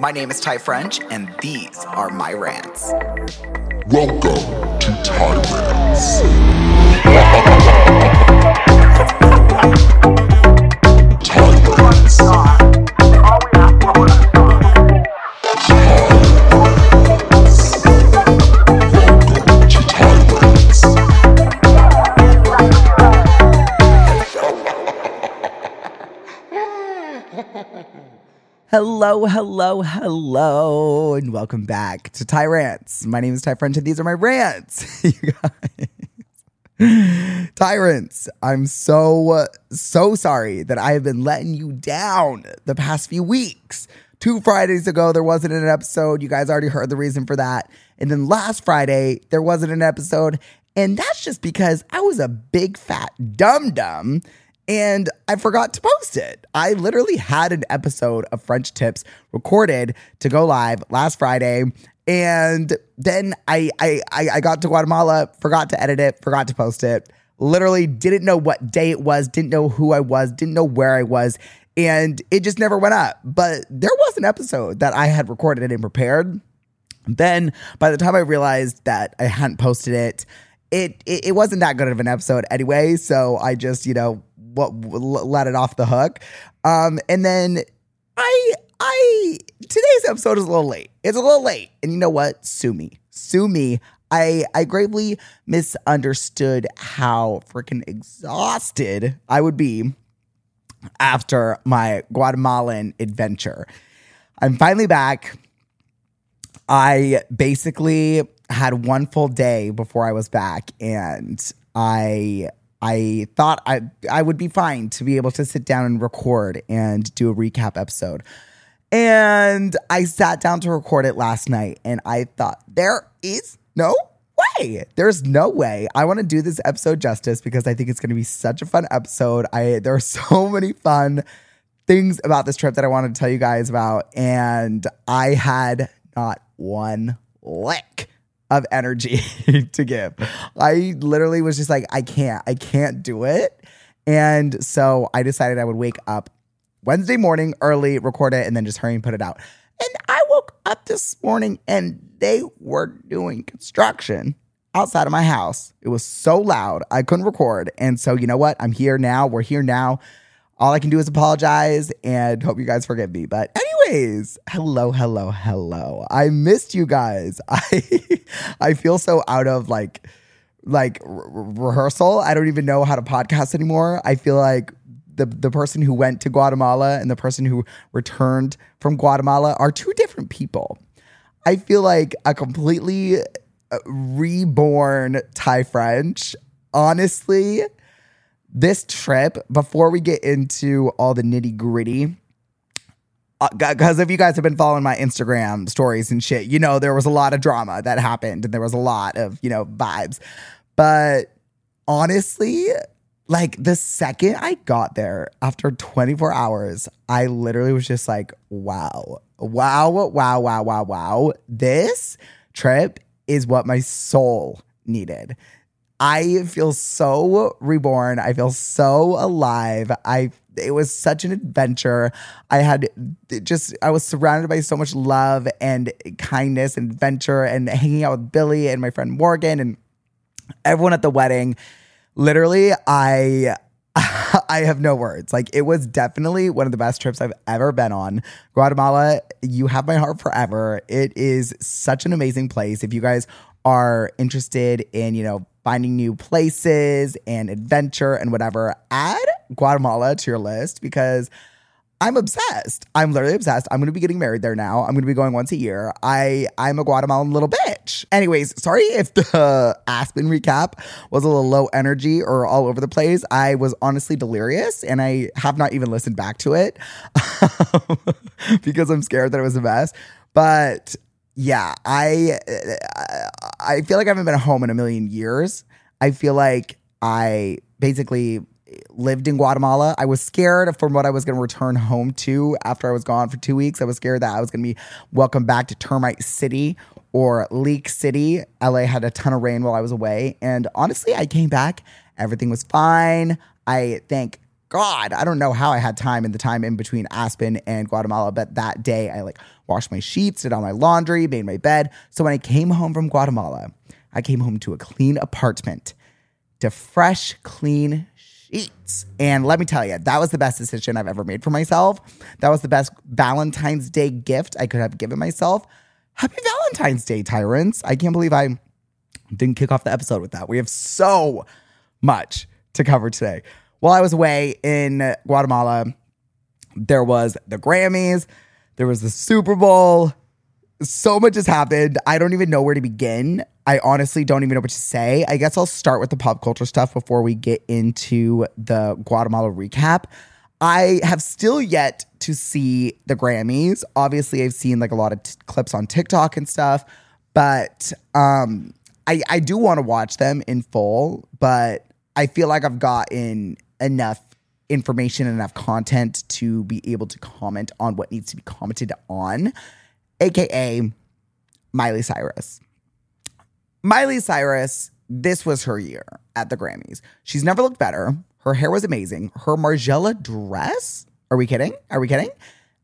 My name is Ty French, and these are my rants. Welcome to Tyrants. Tyrants. Hello, hello, hello, and welcome back to Ty Rants. My name is Ty French, and these are my rants. you guys. Tyrants, I'm so, so sorry that I have been letting you down the past few weeks. Two Fridays ago, there wasn't an episode. You guys already heard the reason for that. And then last Friday, there wasn't an episode. And that's just because I was a big fat dum dum and I forgot to post it. I literally had an episode of French Tips recorded to go live last Friday. And then I, I I got to Guatemala, forgot to edit it, forgot to post it. Literally didn't know what day it was, didn't know who I was, didn't know where I was, and it just never went up. But there was an episode that I had recorded and prepared. Then by the time I realized that I hadn't posted it, it, it it wasn't that good of an episode anyway. So I just you know what let it off the hook. Um, and then I I today's episode is a little late. It's a little late, and you know what? Sue me, sue me. I I gravely misunderstood how freaking exhausted I would be after my Guatemalan adventure. I'm finally back. I basically had one full day before I was back, and I I thought I I would be fine to be able to sit down and record and do a recap episode. And I sat down to record it last night, and I thought there is no way. There's no way. I want to do this episode justice because I think it's going to be such a fun episode. I there are so many fun things about this trip that I wanted to tell you guys about, and I had not one lick of energy to give. I literally was just like, I can't, I can't do it. And so I decided I would wake up Wednesday morning early, record it, and then just hurry and put it out. And I woke up this morning and they were doing construction outside of my house. It was so loud, I couldn't record. And so, you know what? I'm here now. We're here now. All I can do is apologize and hope you guys forgive me. But anyways, hello, hello, hello. I missed you guys. I I feel so out of like like re- rehearsal. I don't even know how to podcast anymore. I feel like the the person who went to Guatemala and the person who returned from Guatemala are two different people. I feel like a completely uh, reborn Ty French. Honestly, this trip, before we get into all the nitty gritty, because uh, if you guys have been following my Instagram stories and shit, you know there was a lot of drama that happened and there was a lot of, you know, vibes. But honestly, like the second I got there after 24 hours, I literally was just like, wow, wow, wow, wow, wow, wow. This trip is what my soul needed. I feel so reborn. I feel so alive. I it was such an adventure. I had just I was surrounded by so much love and kindness and adventure and hanging out with Billy and my friend Morgan and everyone at the wedding. Literally, I I have no words. Like it was definitely one of the best trips I've ever been on. Guatemala, you have my heart forever. It is such an amazing place. If you guys are interested in, you know, finding new places and adventure and whatever, add Guatemala to your list because I'm obsessed. I'm literally obsessed. I'm going to be getting married there now. I'm going to be going once a year. I I'm a Guatemalan little bitch. Anyways, sorry if the Aspen recap was a little low energy or all over the place. I was honestly delirious and I have not even listened back to it um, because I'm scared that it was a mess. But yeah, I I feel like I haven't been home in a million years. I feel like I basically lived in Guatemala. I was scared from what I was going to return home to after I was gone for two weeks. I was scared that I was going to be welcomed back to Termite City or Leak City. LA had a ton of rain while I was away. And honestly, I came back, everything was fine. I thank God, I don't know how I had time in the time in between Aspen and Guatemala, but that day I like washed my sheets, did all my laundry, made my bed. So when I came home from Guatemala, I came home to a clean apartment, to fresh, clean sheets. And let me tell you, that was the best decision I've ever made for myself. That was the best Valentine's Day gift I could have given myself. Happy Valentine's Day, tyrants. I can't believe I didn't kick off the episode with that. We have so much to cover today. While I was away in Guatemala, there was the Grammys, there was the Super Bowl. So much has happened. I don't even know where to begin. I honestly don't even know what to say. I guess I'll start with the pop culture stuff before we get into the Guatemala recap. I have still yet to see the Grammys. Obviously, I've seen like a lot of t- clips on TikTok and stuff, but um, I, I do want to watch them in full. But I feel like I've gotten enough information, and enough content to be able to comment on what needs to be commented on, aka Miley Cyrus. Miley Cyrus, this was her year at the Grammys. She's never looked better. Her hair was amazing. Her Margiela dress, are we kidding? Are we kidding?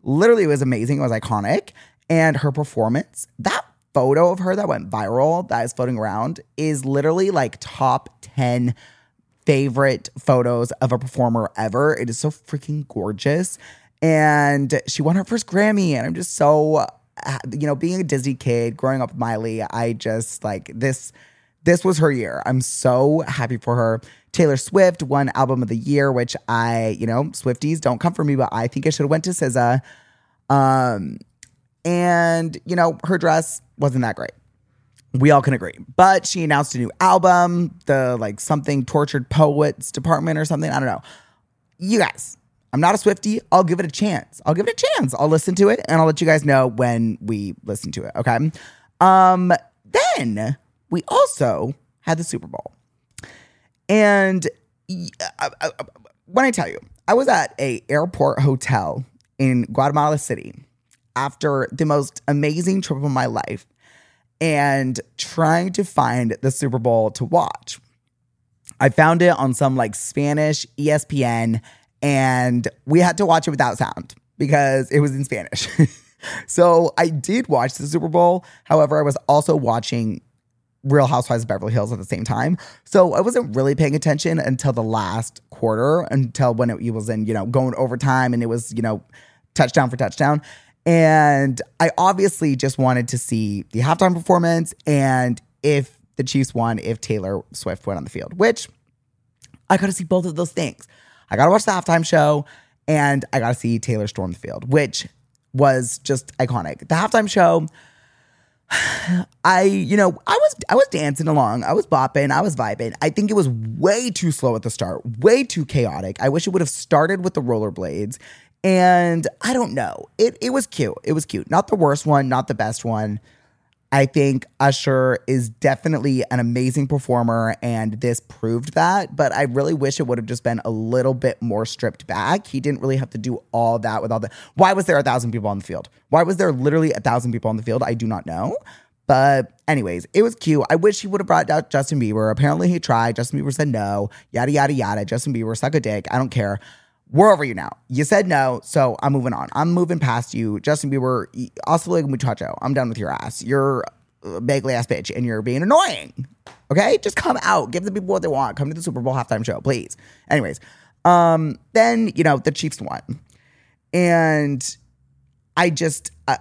Literally, it was amazing. It was iconic. And her performance, that photo of her that went viral, that is floating around, is literally like top 10 favorite photos of a performer ever. It is so freaking gorgeous. And she won her first Grammy. And I'm just so, you know, being a Disney kid, growing up with Miley, I just like this. This was her year. I'm so happy for her. Taylor Swift won Album of the Year, which I, you know, Swifties don't come for me, but I think it should have went to SZA. Um, and you know, her dress wasn't that great we all can agree. But she announced a new album, the like something tortured poets department or something. I don't know. You guys, I'm not a Swifty. I'll give it a chance. I'll give it a chance. I'll listen to it and I'll let you guys know when we listen to it. Okay. Um, then we also had the Super Bowl. And uh, uh, when I tell you, I was at a airport hotel in Guatemala City after the most amazing trip of my life and trying to find the Super Bowl to watch. I found it on some like Spanish ESPN, and we had to watch it without sound because it was in Spanish. so I did watch the Super Bowl. However, I was also watching Real Housewives of Beverly Hills at the same time. So I wasn't really paying attention until the last quarter, until when it, was in, you know, going overtime and it was, you know, touchdown for touchdown. And I obviously just wanted to see the halftime performance and if the Chiefs won, if Taylor Swift went on the field, which I got to see both of those things. I got to watch the halftime show and I got to see Taylor storm the field, which was just iconic. The halftime show, I, you know, I was I was dancing along. I was bopping, I was vibing. I think it was way too slow at the start, way too chaotic. I wish it would have started with the rollerblades and I don't know. It it was cute. It was cute. Not the worst one, not the best one. I think Usher is definitely an amazing performer, and this proved that. But I really wish it would have just been a little bit more stripped back. He didn't really have to do all that with all the. Why was there a thousand people on the field? Why was there literally a thousand people on the field? I do not know. But anyways, it was cute. I wish he would have brought out Justin Bieber. Apparently he tried. Justin Bieber said no. Yada yada yada. Justin Bieber suck a dick. I don't care we're over you now. You said no, so I'm moving on. I'm moving past you. Justin Bieber, hasta like muchacho. I'm done with your ass. You're a bagely ass bitch and you're being annoying. Okay? Just come out. Give the people what they want. Come to the Super Bowl halftime show, please. Anyways, um, then, you know, the Chiefs won. And I just, uh,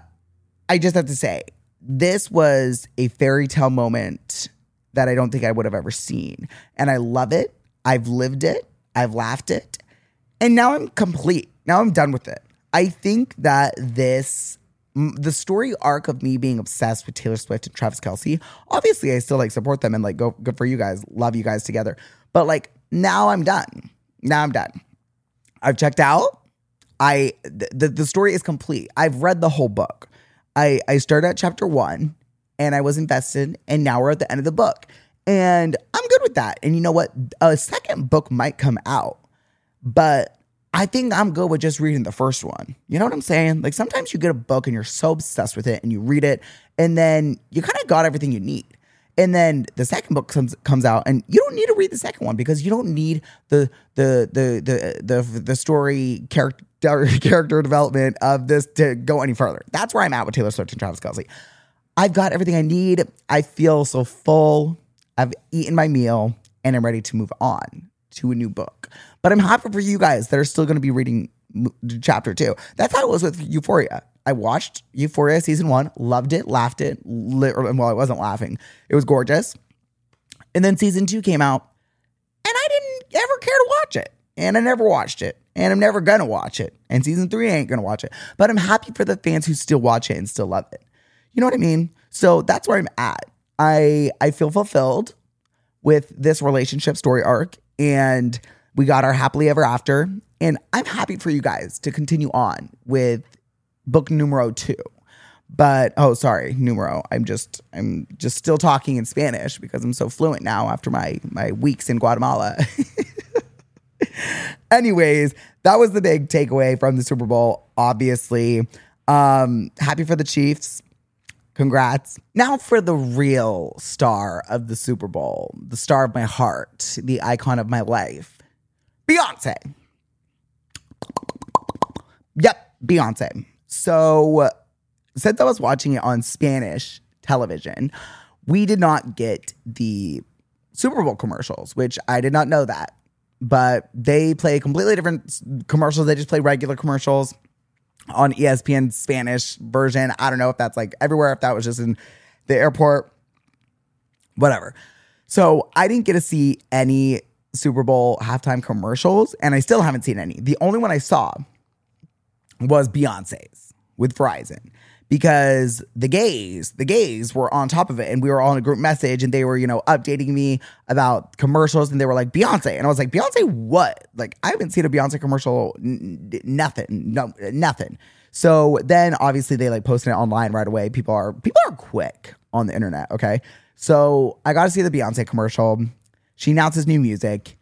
I just have to say, this was a fairy tale moment that I don't think I would have ever seen. And I love it. I've lived it. I've laughed it. And now I'm complete. Now I'm done with it. I think that this the story arc of me being obsessed with Taylor Swift and Travis Kelce, obviously I still like support them and like go good for you guys, love you guys together. But like now I'm done. Now I'm done. I've checked out. I the the story is complete. I've read the whole book. I I started at chapter 1 and I was invested and now we're at the end of the book. And I'm good with that. And you know what? A second book might come out but I think I'm good with just reading the first one. You know what I'm saying? Like sometimes you get a book and you're so obsessed with it and you read it and then you kind of got everything you need. And then the second book comes comes out, and you don't need to read the second one because you don't need the the the the the, the story character character development of this to go any further. That's where I'm at with Taylor Swift and Travis Kelce. I've got everything I need. I feel so full. I've eaten my meal and I'm ready to move on to a new book. But I'm happy for you guys that are still going to be reading chapter two. That's how it was with Euphoria. I watched Euphoria season one, loved it, laughed it. Li- or- well, I wasn't laughing. It was gorgeous. And then season two came out, and I didn't ever care to watch it. And I never watched it. And I'm never gonna watch it. And season three, I ain't gonna watch it. But I'm happy for the fans who still watch it and still love it. You know what I mean? So that's where I'm at. I I feel fulfilled with this relationship story arc, and we got our happily ever after. And I'm happy for you guys to continue on with book numero two. But oh, sorry, numero. I'm just I'm just still talking in Spanish because I'm so fluent now after my my weeks in Guatemala. Anyways, that was the big takeaway from the Super Bowl. Obviously, um, happy for the Chiefs. Congrats. Now for the real star of the Super Bowl, the star of my heart, the icon of my life, Beyonce. Yep, Beyonce. So, since I was watching it on Spanish television, we did not get the Super Bowl commercials, which I did not know that. But they play completely different commercials. They just play regular commercials on ESPN Spanish version. I don't know if that's like everywhere, if that was just in the airport, whatever. So I didn't get to see any Super Bowl halftime commercials, and I still haven't seen any. The only one I saw was Beyonce's with Verizon because the gays, the gays were on top of it and we were all in a group message and they were, you know, updating me about commercials and they were like, Beyonce. And I was like, Beyonce, what? Like, I haven't seen a Beyonce commercial, n- nothing, no, nothing. So then obviously they like posted it online right away. People are, people are quick on the internet. Okay. So I got to see the Beyonce commercial. She announces new music.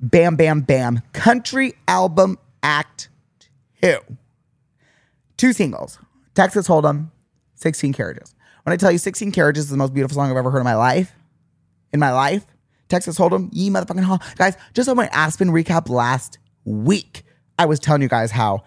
Bam, bam, bam. Country album act two two singles Texas Hold'em, 16 Carriages. When I tell you 16 Carriages is the most beautiful song I've ever heard in my life, in my life, Texas Hold'em, ye motherfucking hall. Guys, just on my Aspen recap last week, I was telling you guys how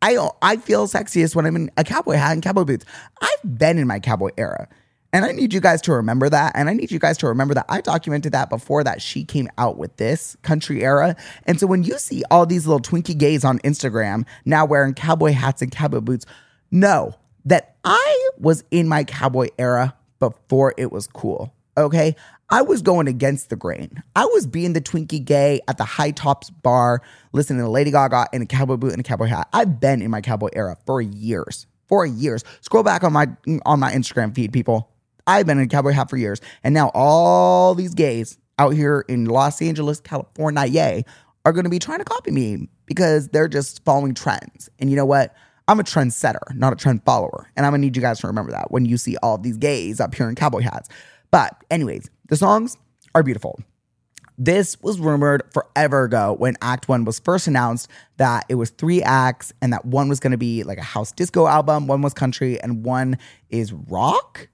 I I feel sexiest when I'm in a cowboy hat and cowboy boots. I've been in my cowboy era. And I need you guys to remember that. And I need you guys to remember that I documented that before that she came out with this country era. And so when you see all these little Twinkie gays on Instagram now wearing cowboy hats and cowboy boots, know that I was in my cowboy era before it was cool. Okay. I was going against the grain. I was being the Twinkie gay at the Hi Tops bar, listening to Lady Gaga in a cowboy boot and a cowboy hat. I've been in my cowboy era for years. For years. Scroll back on my on my Instagram feed, people. I've been in a cowboy hat for years. And now all these gays out here in Los Angeles, California, yay, are gonna be trying to copy me because they're just following trends. And you know what? I'm a trendsetter, not a trend follower. And I'm gonna need you guys to remember that when you see all these gays up here in cowboy hats. But, anyways, the songs are beautiful. This was rumored forever ago when Act One was first announced that it was three acts and that one was going to be like a house disco album, one was country, and one is rock.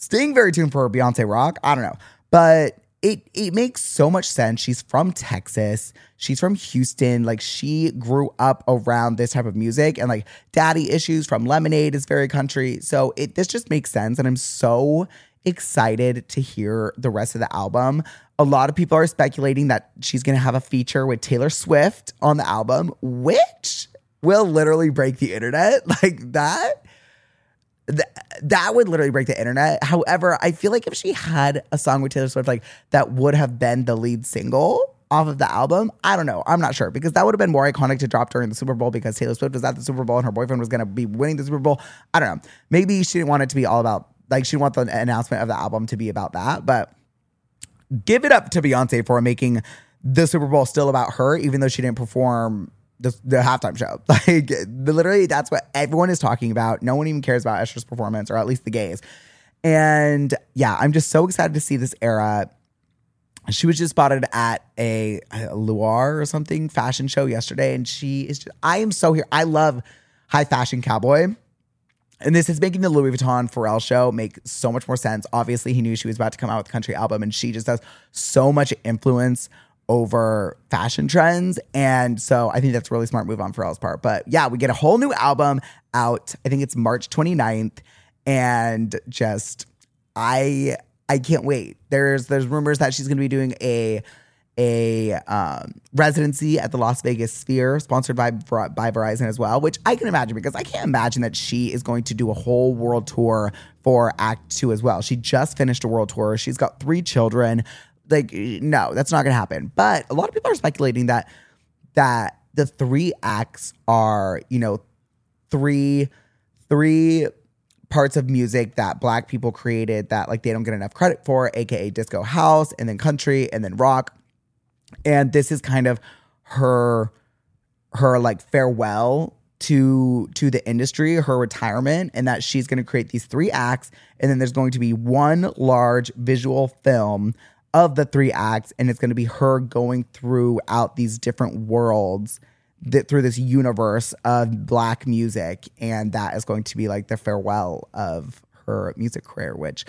Staying very tuned for Beyonce rock. I don't know, but it it makes so much sense. She's from Texas. She's from Houston. Like she grew up around this type of music, and like Daddy Issues from Lemonade is very country. So it this just makes sense, and I'm so excited to hear the rest of the album. A lot of people are speculating that she's gonna have a feature with Taylor Swift on the album, which will literally break the internet like that th- that would literally break the internet. However, I feel like if she had a song with Taylor Swift, like that would have been the lead single off of the album. I don't know. I'm not sure because that would have been more iconic to drop during the Super Bowl because Taylor Swift was at the Super Bowl and her boyfriend was going to be winning the Super Bowl. I don't know. Maybe she didn't want it to be all about, like, she didn't want the announcement of the album to be about that. But give it up to Beyonce for making the Super Bowl still about her, even though she didn't perform the, the halftime show. Like literally, that's what everyone is talking about. No one even cares about Usher's performance, or at least the gays. And yeah, I'm just so excited to see this era. She was just spotted at a, a Luar or something fashion show yesterday, and she is. Just, I am so here. I love high fashion cowboy. and this is making the Louis Vuitton Pharrell show make so much more sense. Obviously, he knew she was about to come out with a country album, and she just has so much influence over fashion trends. And so I think that's a really smart move on Pharrell's part. But yeah, we get a whole new album out. I think it's March 29th. And just I I can't wait. There's there's rumors that she's gonna be doing a a um, residency at the Las Vegas Sphere, sponsored by by Verizon as well, which I can imagine because I can't imagine that she is going to do a whole world tour for Act Two as well. She just finished a world tour. She's got three children. Like, no, that's not going to happen. But a lot of people are speculating that that the three acts are, you know, three three parts of music that black people created that like they don't get enough credit for, aka disco house, and then country, and then rock and this is kind of her her like farewell to to the industry, her retirement, and that she's going to create these three acts, and then there's going to be one large visual film of the three acts, and it's going to be her going throughout these different worlds that through this universe of black music, and that is going to be like the farewell of her music career, which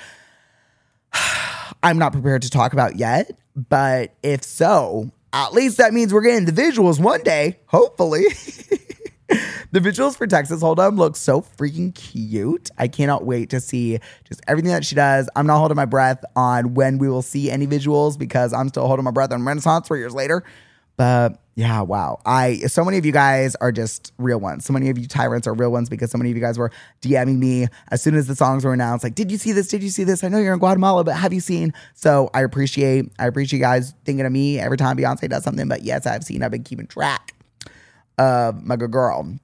I'm not prepared to talk about yet. But if so, at least that means we're getting the visuals one day, hopefully. the visuals for Texas Hold'em look so freaking cute. I cannot wait to see just everything that she does. I'm not holding my breath on when we will see any visuals because I'm still holding my breath on Renaissance three years later. But yeah, wow. I so many of you guys are just real ones. So many of you tyrants are real ones because so many of you guys were DMing me as soon as the songs were announced. Like, did you see this? Did you see this? I know you're in Guatemala, but have you seen? So I appreciate I appreciate you guys thinking of me every time Beyonce does something. But yes, I've seen. I've been keeping track my good girl.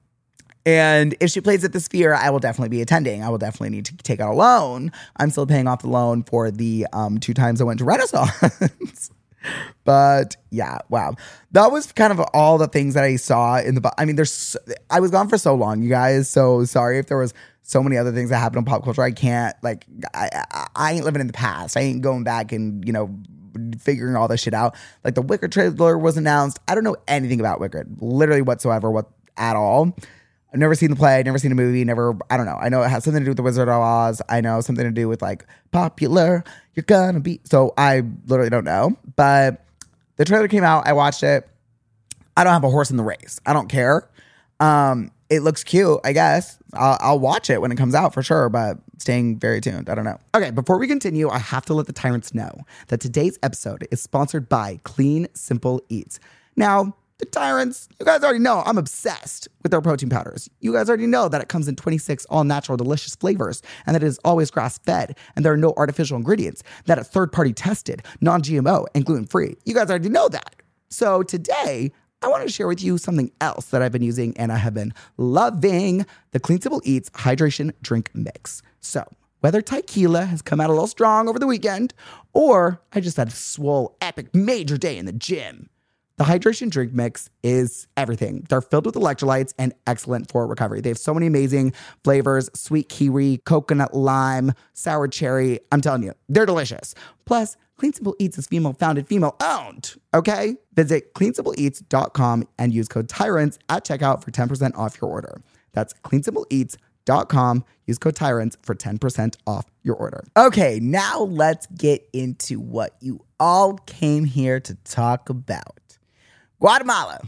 And if she plays at the Sphere, I will definitely be attending. I will definitely need to take out a loan. I'm still paying off the loan for the um, two times I went to Renaissance. but yeah, wow. That was kind of all the things that I saw in the. I mean, there's. I was gone for so long, you guys. So sorry if there was so many other things that happened in pop culture. I can't like. I, I, I ain't living in the past. I ain't going back and you know figuring all this shit out. Like the Wicked trailer was announced. I don't know anything about Wicked, literally whatsoever, what at all. I've never seen the play, never seen a movie, never, I don't know. I know it has something to do with the Wizard of Oz. I know something to do with like popular, you're gonna be. So I literally don't know. But the trailer came out, I watched it. I don't have a horse in the race. I don't care. Um, it looks cute, I guess. I'll, I'll watch it when it comes out for sure, but staying very tuned. I don't know. Okay, before we continue, I have to let the tyrants know that today's episode is sponsored by Clean Simple Eats. Now, the tyrants, you guys already know I'm obsessed with their protein powders. You guys already know that it comes in 26 all natural, delicious flavors, and that it is always grass fed, and there are no artificial ingredients, that it's third party tested, non GMO, and gluten free. You guys already know that. So today, I want to share with you something else that I've been using and I have been loving the Clean Simple Eats Hydration Drink Mix. So, whether tequila has come out a little strong over the weekend, or I just had a swole, epic, major day in the gym. The hydration drink mix is everything. They're filled with electrolytes and excellent for recovery. They have so many amazing flavors sweet kiwi, coconut lime, sour cherry. I'm telling you, they're delicious. Plus, Clean Simple Eats is female founded, female owned. Okay? Visit cleansimpleeats.com and use code TYRANTS at checkout for 10% off your order. That's cleansimpleeats.com. Use code TYRANTS for 10% off your order. Okay, now let's get into what you all came here to talk about. Guatemala.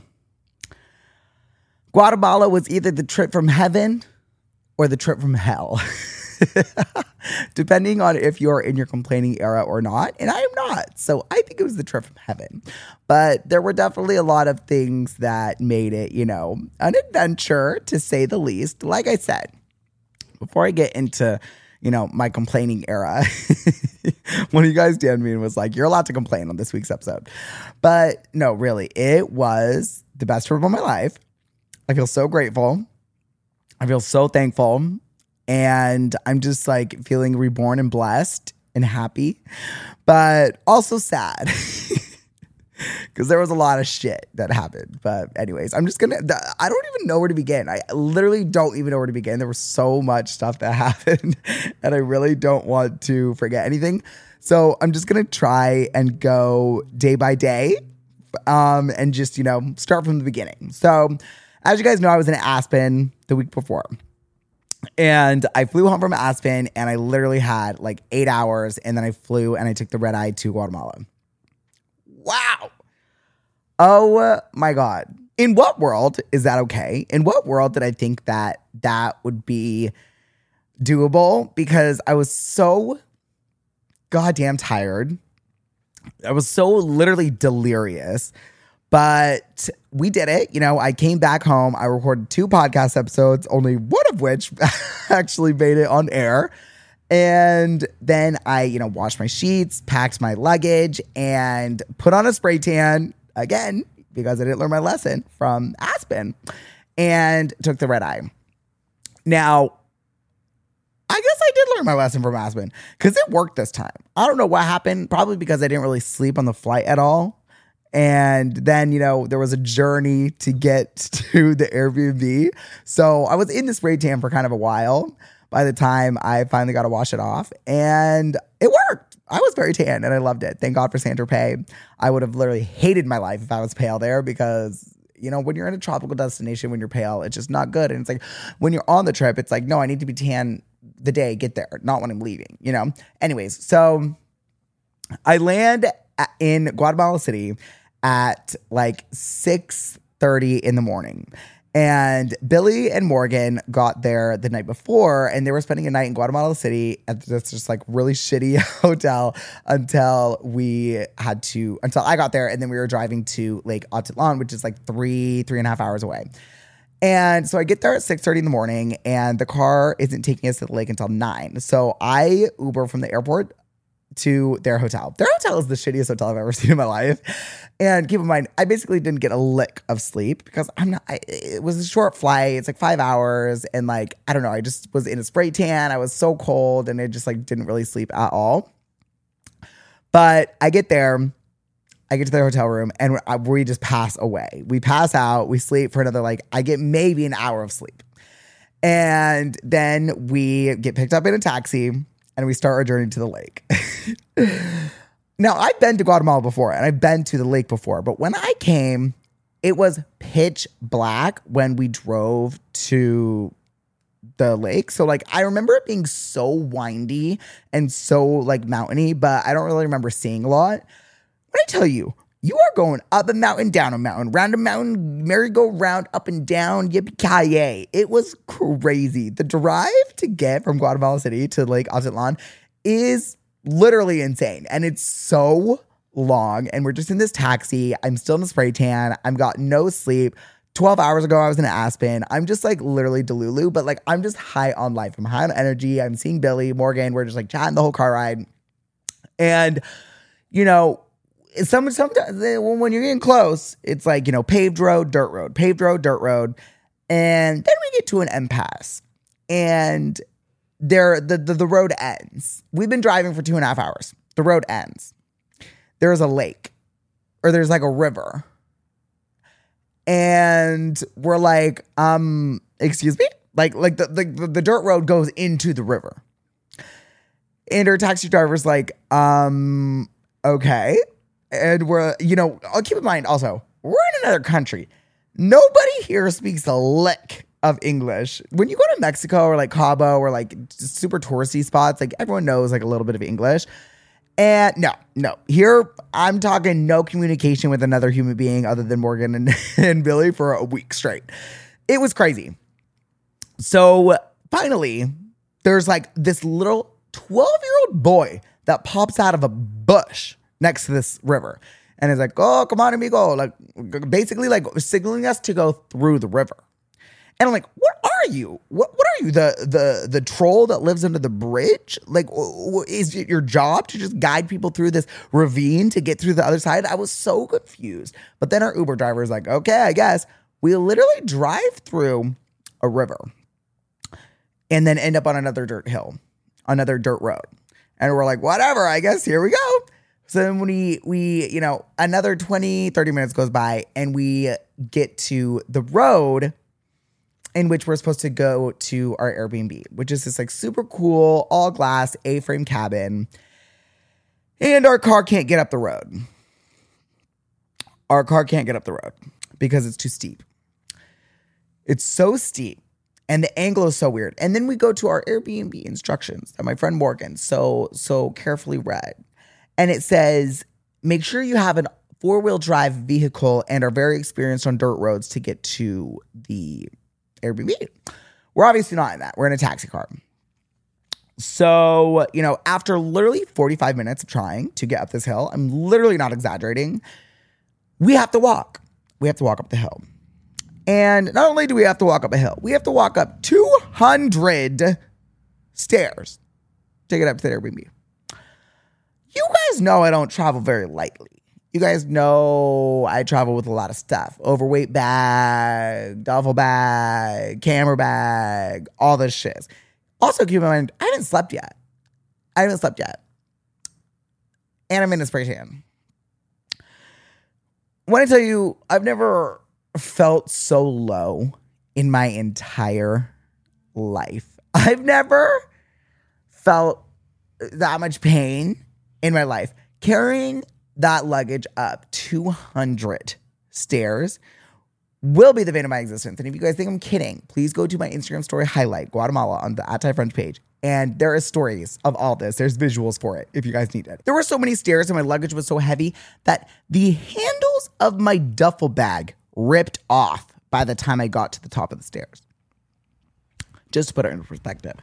Guatemala was either the trip from heaven or the trip from hell. Depending on if you're in your complaining era or not. And I am not. So I think it was the trip from heaven. But there were definitely a lot of things that made it, you know, an adventure to say the least. Like I said, before I get into you know, my complaining era. One of you guys DM'd me and was like, You're allowed to complain on this week's episode. But no, really, it was the best trip of my life. I feel so grateful. I feel so thankful. And I'm just like feeling reborn and blessed and happy, but also sad. because there was a lot of shit that happened. But anyways, I'm just gonna. I don't even know where to begin. I literally don't even know where to begin. There was so much stuff that happened, and I really don't want to forget anything. So I'm just gonna try and go day by day, um, and just you know start from the beginning. So as you guys know, I was in Aspen the week before. And I flew home from Aspen and I literally had like eight hours. And then I flew and I took the red eye to Guatemala. Wow. Oh my God. In what world is that okay? In what world did I think that that would be doable? Because I was so goddamn tired. I was so literally delirious. But we did it. You know, I came back home. I recorded two podcast episodes, only one of which actually made it on air. And then I, you know, washed my sheets, packed my luggage, and put on a spray tan again because I didn't learn my lesson from Aspen and took the red eye. Now, I guess I did learn my lesson from Aspen because it worked this time. I don't know what happened, probably because I didn't really sleep on the flight at all. And then, you know, there was a journey to get to the Airbnb. So I was in the spray tan for kind of a while by the time I finally got to wash it off. And it worked. I was very tan and I loved it. Thank God for Saint Pay. I would have literally hated my life if I was pale there because you know, when you're in a tropical destination, when you're pale, it's just not good. And it's like when you're on the trip, it's like, no, I need to be tan the day I get there, not when I'm leaving, you know? Anyways, so I land in Guatemala City at like 6:30 in the morning. And Billy and Morgan got there the night before and they were spending a night in Guatemala City at this just like really shitty hotel until we had to until I got there and then we were driving to Lake Atitlan, which is like three, three and a half hours away. And so I get there at 6:30 in the morning and the car isn't taking us to the lake until 9. So I Uber from the airport to their hotel. Their hotel is the shittiest hotel I've ever seen in my life. And keep in mind, I basically didn't get a lick of sleep because I'm not, I, it was a short flight. It's like five hours. And like, I don't know, I just was in a spray tan. I was so cold and I just like didn't really sleep at all. But I get there, I get to their hotel room and we just pass away. We pass out, we sleep for another, like, I get maybe an hour of sleep. And then we get picked up in a taxi and we start our journey to the lake. now, I've been to Guatemala before and I've been to the lake before, but when I came, it was pitch black when we drove to the lake. So like I remember it being so windy and so like mountainy, but I don't really remember seeing a lot. When I tell you, you are going up a mountain, down a mountain, round a mountain, merry-go-round, up and down, yippee-ki-yay. It was crazy. The drive to get from Guatemala City to Lake Atitlan is literally insane. And it's so long. And we're just in this taxi. I'm still in a spray tan. I've got no sleep. 12 hours ago, I was in Aspen. I'm just like literally Delulu, but like I'm just high on life. I'm high on energy. I'm seeing Billy, Morgan. We're just like chatting the whole car ride. And, you know, some sometimes when you're getting close, it's like you know paved road, dirt road, paved road, dirt road, and then we get to an impasse, and there the, the the road ends. We've been driving for two and a half hours. The road ends. There's a lake, or there's like a river, and we're like, um, excuse me, like like the the, the dirt road goes into the river, and our taxi driver's like, um, okay and we're you know i'll keep in mind also we're in another country. Nobody here speaks a lick of english. When you go to mexico or like cabo or like super touristy spots like everyone knows like a little bit of english. And no no. Here i'm talking no communication with another human being other than morgan and, and billy for a week straight. It was crazy. So finally there's like this little 12 year old boy that pops out of a bush next to this river. And it's like, oh, come on, amigo. Like, basically, like signaling us to go through the river. And I'm like, what are you? What what are you? The the the troll that lives under the bridge? Like, is it your job to just guide people through this ravine to get through the other side? I was so confused. But then our Uber driver is like, okay, I guess we literally drive through a river and then end up on another dirt hill, another dirt road. And we're like, whatever, I guess here we go. So then we we, you know, another 20, 30 minutes goes by and we get to the road in which we're supposed to go to our Airbnb, which is this like super cool, all glass, A-frame cabin. And our car can't get up the road. Our car can't get up the road because it's too steep. It's so steep And the angle is so weird. And then we go to our Airbnb instructions that my friend Morgan so so carefully read. And it says, make sure you have an four-wheel drive vehicle and are very experienced on dirt roads to get to the Airbnb. We're obviously not in that. We're in a taxi car. So, you know, after literally 45 minutes of trying to get up this hill, I'm literally not exaggerating, we have to walk. We have to walk up the hill. And not only do we have to walk up a hill, we have to walk up 200 stairs to get up to the Airbnb. You guys know I don't travel very lightly. You guys know I travel with a lot of stuff overweight bag, duffel bag, camera bag, all this shit. Also, keep in mind, I haven't slept yet. I haven't slept yet. And I'm in a spray tan. When I tell you, I've never felt so low in my entire life. I've never felt that much pain in my life. Carrying that luggage up 200 stairs will be the vein of my existence. And if you guys think I'm kidding, please go to my Instagram story highlight, Guatemala, on the at Ty French page. And there are stories of all this. There's visuals for it if you guys need it. There were so many stairs and my luggage was so heavy that the handles of my duffel bag ripped off by the time I got to the top of the stairs. Just to put it in perspective.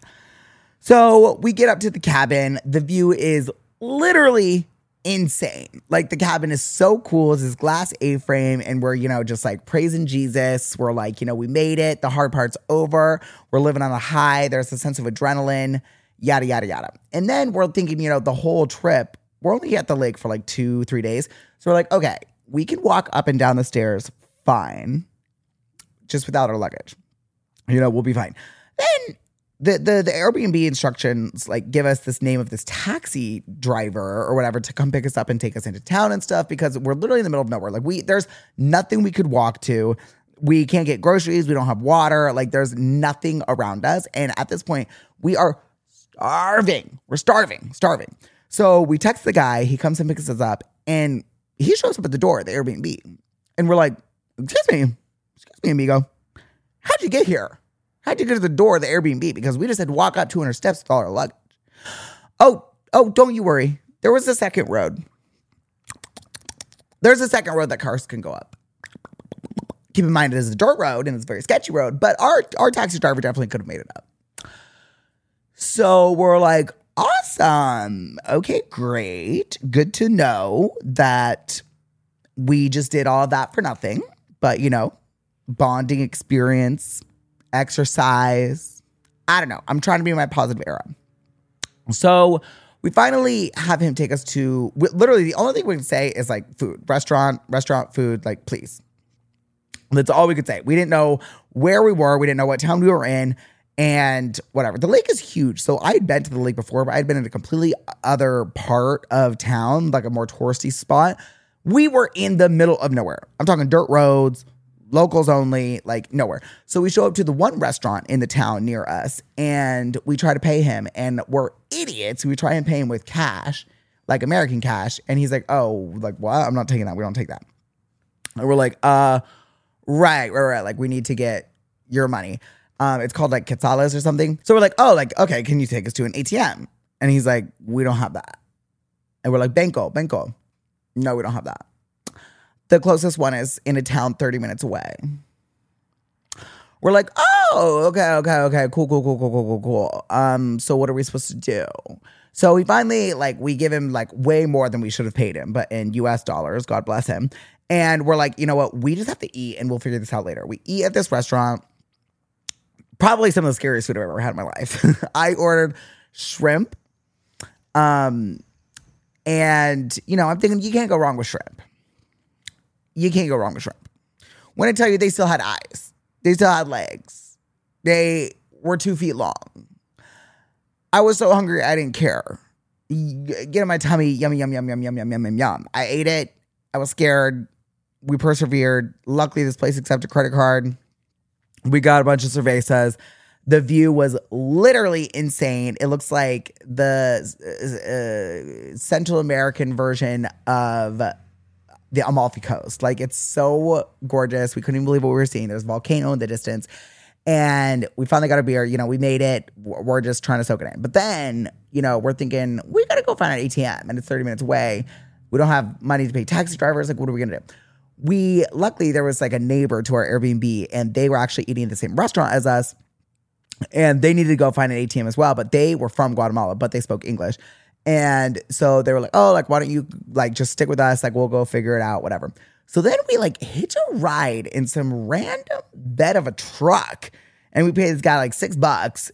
So we get up to the cabin. The view is literally insane. Like the cabin is so cool. It's this glass A frame, and we're, you know, just like praising Jesus. We're like, you know, we made it. The hard part's over. We're living on a high. There's a sense of adrenaline, yada, yada, yada. And then we're thinking, you know, the whole trip, we're only at the lake for like two, three days. So we're like, okay, we can walk up and down the stairs fine, just without our luggage. You know, we'll be fine. Then the the the Airbnb instructions like give us this name of this taxi driver or whatever to come pick us up and take us into town and stuff because we're literally in the middle of nowhere. Like we there's nothing we could walk to. We can't get groceries, we don't have water, like there's nothing around us and at this point we are starving. We're starving, starving. So we text the guy, he comes and picks us up and he shows up at the door the Airbnb. And we're like, "Excuse me. Excuse me, amigo. How'd you get here?" How'd you get to the door of the Airbnb? Because we just had to walk up 200 steps with all our luggage. Oh, oh, don't you worry. There was a second road. There's a second road that cars can go up. Keep in mind it is a dirt road and it's a very sketchy road, but our our taxi driver definitely could have made it up. So we're like, awesome. Okay, great. Good to know that we just did all that for nothing. But you know, bonding experience, exercise. I don't know. I'm trying to be in my positive era. So we finally have him take us to literally the only thing we can say is like food, restaurant, restaurant, food, like please. That's all we could say. We didn't know where we were. We didn't know what town we were in and whatever. The lake is huge. So I had been to the lake before, but I'd been in a completely other part of town, like a more touristy spot. We were in the middle of nowhere. I'm talking dirt roads, locals only, like nowhere. So we show up to the one restaurant in the town near us and we try to pay him. And we're idiots. We try and pay him with cash, like American cash. And he's like, oh, like what? I'm not taking that. We don't take that. And we're like, uh, right, right, right. Like we need to get your money. Um, it's called like quetzales or something. So we're like, oh, like, okay, can you take us to an ATM? And he's like, we don't have that. And we're like, Banco, Banco. No, we don't have that. The closest one is in a town 30 minutes away. We're like, oh, okay, okay, okay, cool, cool, cool, cool, cool, cool, cool. Um, so what are we supposed to do? So we finally like we give him like way more than we should have paid him, but in US dollars, God bless him. And we're like, you know what? We just have to eat and we'll figure this out later. We eat at this restaurant. Probably some of the scariest food I've ever had in my life. I ordered shrimp. Um, and you know, I'm thinking you can't go wrong with shrimp. You can't go wrong with shrimp. When I tell you they still had eyes, they still had legs, they were two feet long. I was so hungry I didn't care. Get in my tummy, yum yum yum yum yum yum yum yum yum. I ate it. I was scared. We persevered. Luckily, this place accepted credit card. We got a bunch of cervezas. The view was literally insane. It looks like the uh, Central American version of the Amalfi Coast. Like it's so gorgeous. We couldn't even believe what we were seeing. There's a volcano in the distance. And we finally got a beer. You know, we made it. We're we're just trying to soak it in. But then, you know, we're thinking, we got to go find an ATM and it's 30 minutes away. We don't have money to pay taxi drivers. Like, what are we going to do? We, luckily, there was like a neighbor to our Airbnb and they were actually eating at the same restaurant as us and they needed to go find an ATM as well, but they were from Guatemala, but they spoke English. And so they were like, oh, like, why don't you like just stick with us? Like, we'll go figure it out, whatever. So then we like hitch a ride in some random bed of a truck. And we pay this guy like six bucks.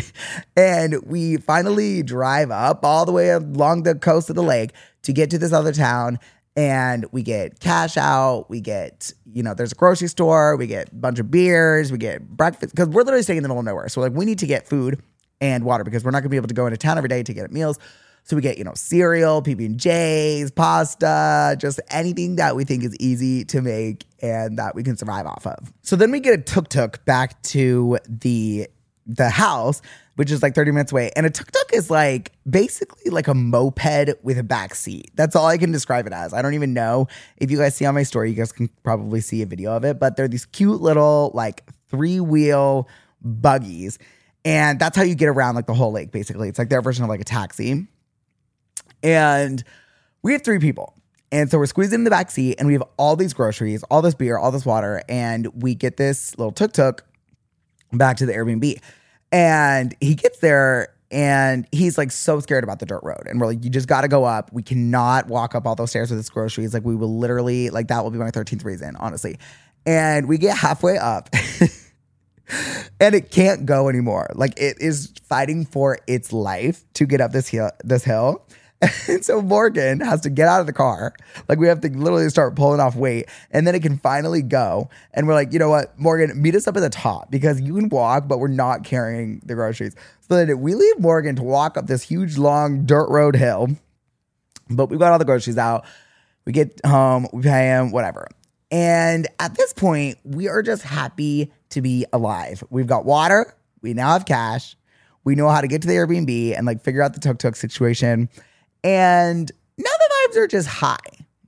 and we finally drive up all the way along the coast of the lake to get to this other town. And we get cash out. We get, you know, there's a grocery store. We get a bunch of beers. We get breakfast because we're literally staying in the middle of nowhere. So, like, we need to get food and water because we're not going to be able to go into town every day to get meals. So we get, you know, cereal, PB and J's, pasta, just anything that we think is easy to make and that we can survive off of. So then we get a tuk tuk back to the the house, which is like 30 minutes away. And a tuk tuk is like basically like a moped with a back seat. That's all I can describe it as. I don't even know. If you guys see on my story, you guys can probably see a video of it, but they're these cute little like three wheel buggies. And that's how you get around like the whole lake, basically. It's like their version of like a taxi. And we have three people. And so we're squeezed in the back seat and we have all these groceries, all this beer, all this water, and we get this little tuk tuk back to the Airbnb. And he gets there and he's like so scared about the dirt road. And we're like, you just got to go up. We cannot walk up all those stairs with this groceries. Like, we will literally, like, that will be my 13th reason, honestly. And we get halfway up and it can't go anymore. Like, it is fighting for its life to get up this hill. This hill. And so Morgan has to get out of the car. Like we have to literally start pulling off weight and then it can finally go. And we're like, you know what, Morgan, meet us up at the top because you can walk, but we're not carrying the groceries. So then we leave Morgan to walk up this huge, long dirt road hill. But we've got all the groceries out. We get home, we pay him, whatever. And at this point, we are just happy to be alive. We've got water, we now have cash, we know how to get to the Airbnb and like figure out the tuk tuk situation. And now the vibes are just high.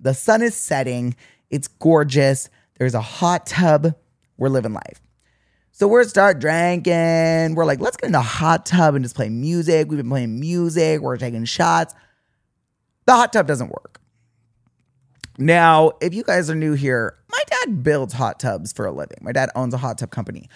The sun is setting, it's gorgeous. There's a hot tub. We're living life. So we're start drinking. We're like, let's get in the hot tub and just play music. We've been playing music. We're taking shots. The hot tub doesn't work. Now, if you guys are new here, my dad builds hot tubs for a living. My dad owns a hot tub company.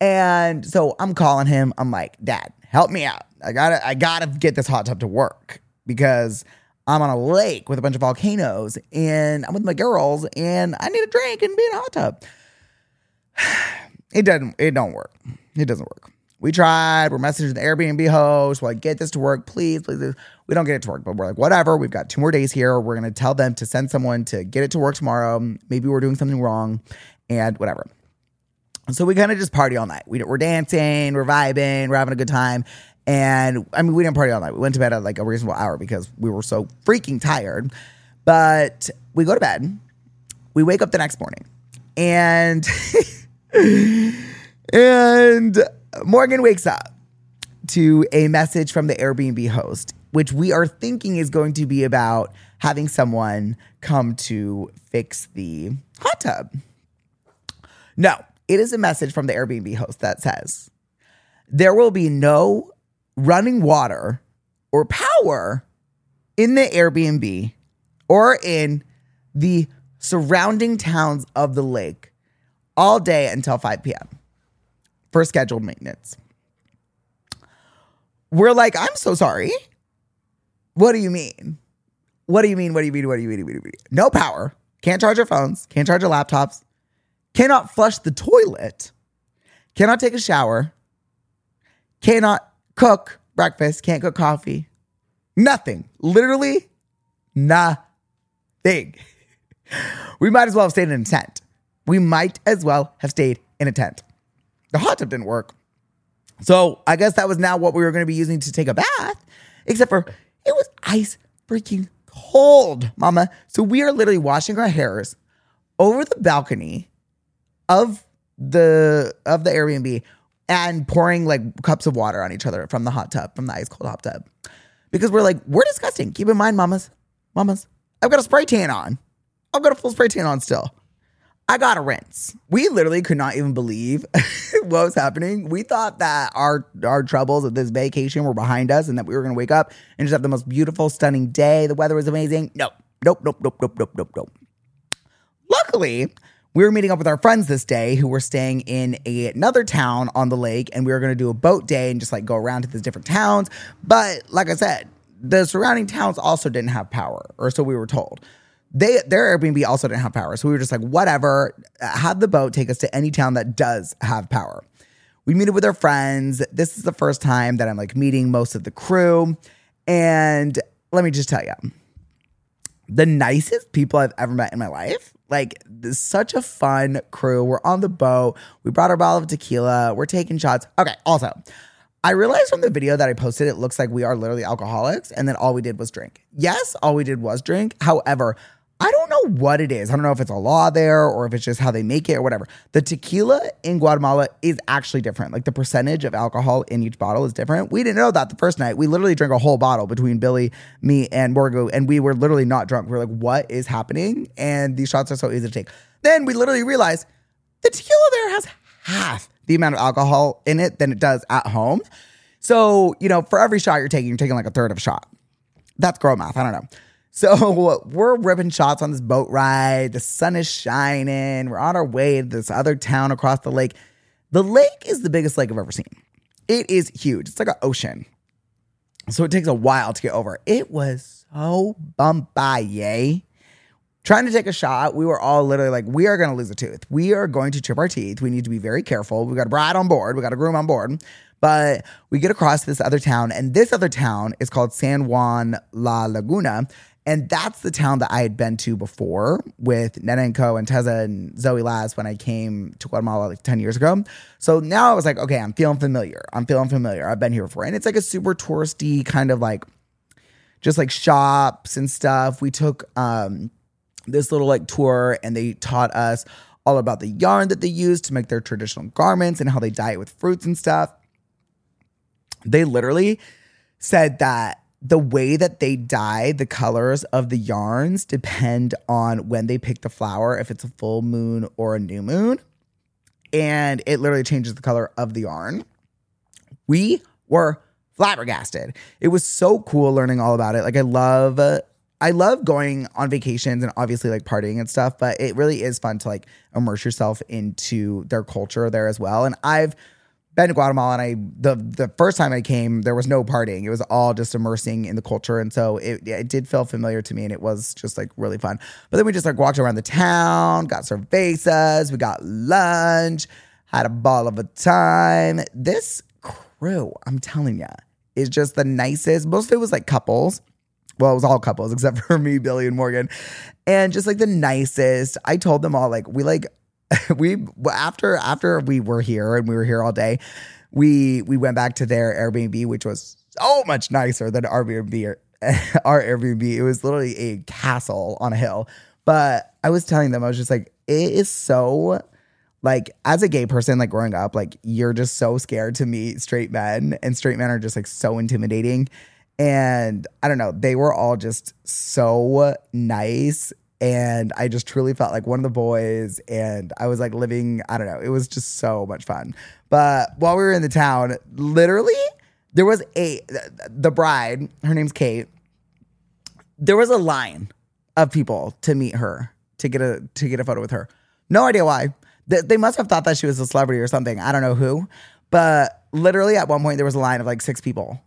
And so I'm calling him. I'm like, Dad, help me out. I gotta, I gotta get this hot tub to work because I'm on a lake with a bunch of volcanoes and I'm with my girls and I need a drink and be in a hot tub. It doesn't, it don't work. It doesn't work. We tried, we're messaging the Airbnb host, we're like, get this to work, please, please, please. We don't get it to work, but we're like, whatever, we've got two more days here. We're gonna tell them to send someone to get it to work tomorrow. Maybe we're doing something wrong and whatever. So we kind of just party all night. We, we're dancing, we're vibing, we're having a good time. And I mean, we didn't party all night. We went to bed at like a reasonable hour because we were so freaking tired. But we go to bed. We wake up the next morning, and and Morgan wakes up to a message from the Airbnb host, which we are thinking is going to be about having someone come to fix the hot tub. No, it is a message from the Airbnb host that says, there will be no running water or power in the Airbnb or in the surrounding towns of the lake all day until 5 p.m. for scheduled maintenance. We're like, I'm so sorry. What do you mean? What do you mean? What do you mean? What do you mean? What do you mean? No power. Can't charge your phones. Can't charge your laptops. Cannot flush the toilet. Cannot take a shower. Cannot cook breakfast. Can't cook coffee. Nothing. Literally nothing. We might as well have stayed in a tent. We might as well have stayed in a tent. The hot tub didn't work. So I guess that was now what we were going to be using to take a bath, except for it was ice freaking cold, mama. So we are literally washing our hairs over the balcony of the of the Airbnb and pouring like cups of water on each other from the hot tub, from the ice cold hot tub. Because we're like, we're disgusting. Keep in mind, mamas, mamas, I've got a spray tan on. I've got a full spray tan on still. I got a rinse. We literally could not even believe what was happening. We thought that our our troubles of this vacation were behind us and that we were gonna wake up and just have the most beautiful, stunning day. The weather was amazing. Nope. Nope, nope, nope, nope, nope, nope, nope. Luckily, we were meeting up with our friends this day who were staying in a, another town on the lake, and we were going to do a boat day and just like go around to these different towns. But like I said, the surrounding towns also didn't have power, or so we were told. They their Airbnb also didn't have power, so we were just like, whatever, have the boat take us to any town that does have power. We meet up with our friends. This is the first time that I'm like meeting most of the crew, and let me just tell you, the nicest people I've ever met in my life. Like, such a fun crew. We're on the boat. We brought our bottle of tequila. We're taking shots. Okay, also, I realized from the video that I posted, it looks like we are literally alcoholics and then all we did was drink. Yes, all we did was drink. However, I don't know what it is. I don't know if it's a law there or if it's just how they make it or whatever. The tequila in Guatemala is actually different. Like the percentage of alcohol in each bottle is different. We didn't know that the first night. We literally drank a whole bottle between Billy, me, and Morgan, and we were literally not drunk. We are like, what is happening? And these shots are so easy to take. Then we literally realized the tequila there has half the amount of alcohol in it than it does at home. So, you know, for every shot you're taking, you're taking like a third of a shot. That's girl math. I don't know. So we're ripping shots on this boat ride. The sun is shining. We're on our way to this other town across the lake. The lake is the biggest lake I've ever seen. It is huge. It's like an ocean. So it takes a while to get over. It was so bumpy. Yay. Trying to take a shot, we were all literally like, we are going to lose a tooth. We are going to chip our teeth. We need to be very careful. We got a bride on board. We got a groom on board. But we get across this other town, and this other town is called San Juan La Laguna. And that's the town that I had been to before with Nena and Co. and Teza and Zoe Laz when I came to Guatemala like 10 years ago. So now I was like, okay, I'm feeling familiar. I'm feeling familiar. I've been here before. And it's like a super touristy kind of like just like shops and stuff. We took um this little like tour and they taught us all about the yarn that they use to make their traditional garments and how they dye it with fruits and stuff. They literally said that the way that they dye the colors of the yarns depend on when they pick the flower, if it's a full moon or a new moon. And it literally changes the color of the yarn. We were flabbergasted. It was so cool learning all about it. Like I love I love going on vacations and obviously like partying and stuff, but it really is fun to like immerse yourself into their culture there as well. And I've been to Guatemala and I the the first time I came there was no partying. It was all just immersing in the culture and so it it did feel familiar to me and it was just like really fun. But then we just like walked around the town, got cervezas, we got lunch, had a ball of a time. This crew, I'm telling you, is just the nicest. Most of it was like couples. Well, it was all couples except for me, Billy, and Morgan. And just like the nicest. I told them all like we like we after after we were here and we were here all day, we we went back to their Airbnb, which was so much nicer than our Airbnb. Our Airbnb, it was literally a castle on a hill. But I was telling them, I was just like, it is so like as a gay person, like growing up, like you're just so scared to meet straight men, and straight men are just like so intimidating. And I don't know, they were all just so nice and I just truly felt like one of the boys. And I was like living, I don't know, it was just so much fun. But while we were in the town, literally, there was a, the bride, her name's Kate, there was a line of people to meet her to get a to get a photo with her. No idea why. They, they must have thought that she was a celebrity or something. I don't know who, but literally at one point there was a line of like six people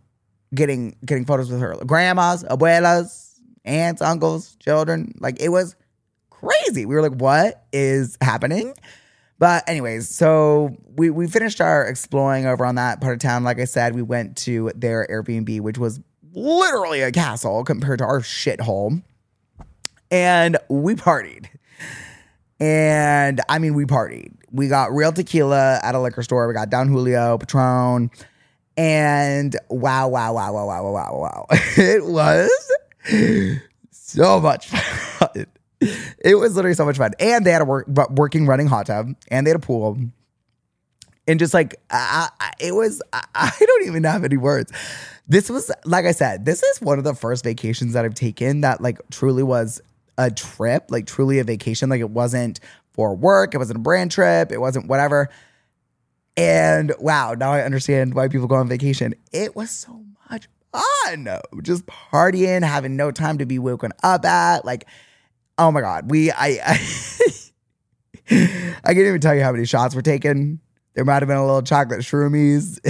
getting getting photos with her. Grandmas, abuelas, aunts, uncles, children. Like it was crazy. We were like, what is happening? But anyways, so we we finished our exploring over on that part of town. Like I said, we went to their Airbnb, which was literally a castle compared to our shithole. And we partied. And I mean, we partied. We got real tequila at a liquor store. We got Don Julio, Patron. And wow, wow, wow, wow, wow, wow, wow. It was so much fun. It was literally so much fun. And they had a work, working running hot tub and they had a pool. And just like, I, I, it was, I, I don't even have any words. This was, like I said, this is one of the first vacations that I've taken that like truly was a trip, like truly a vacation. Like it wasn't for work. It wasn't a brand trip. It wasn't whatever. And wow, now I understand why people go on vacation. It was so much fun. Just partying, having no time to be woken up at. Like, oh my God. We I I, I can't even tell you how many shots were taken. There might have been a little chocolate shroomies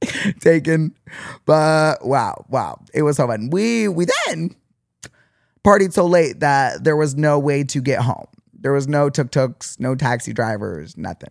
taken. But wow, wow. It was so fun. We we then partied so late that there was no way to get home. There was no tuk-tuks, no taxi drivers, nothing.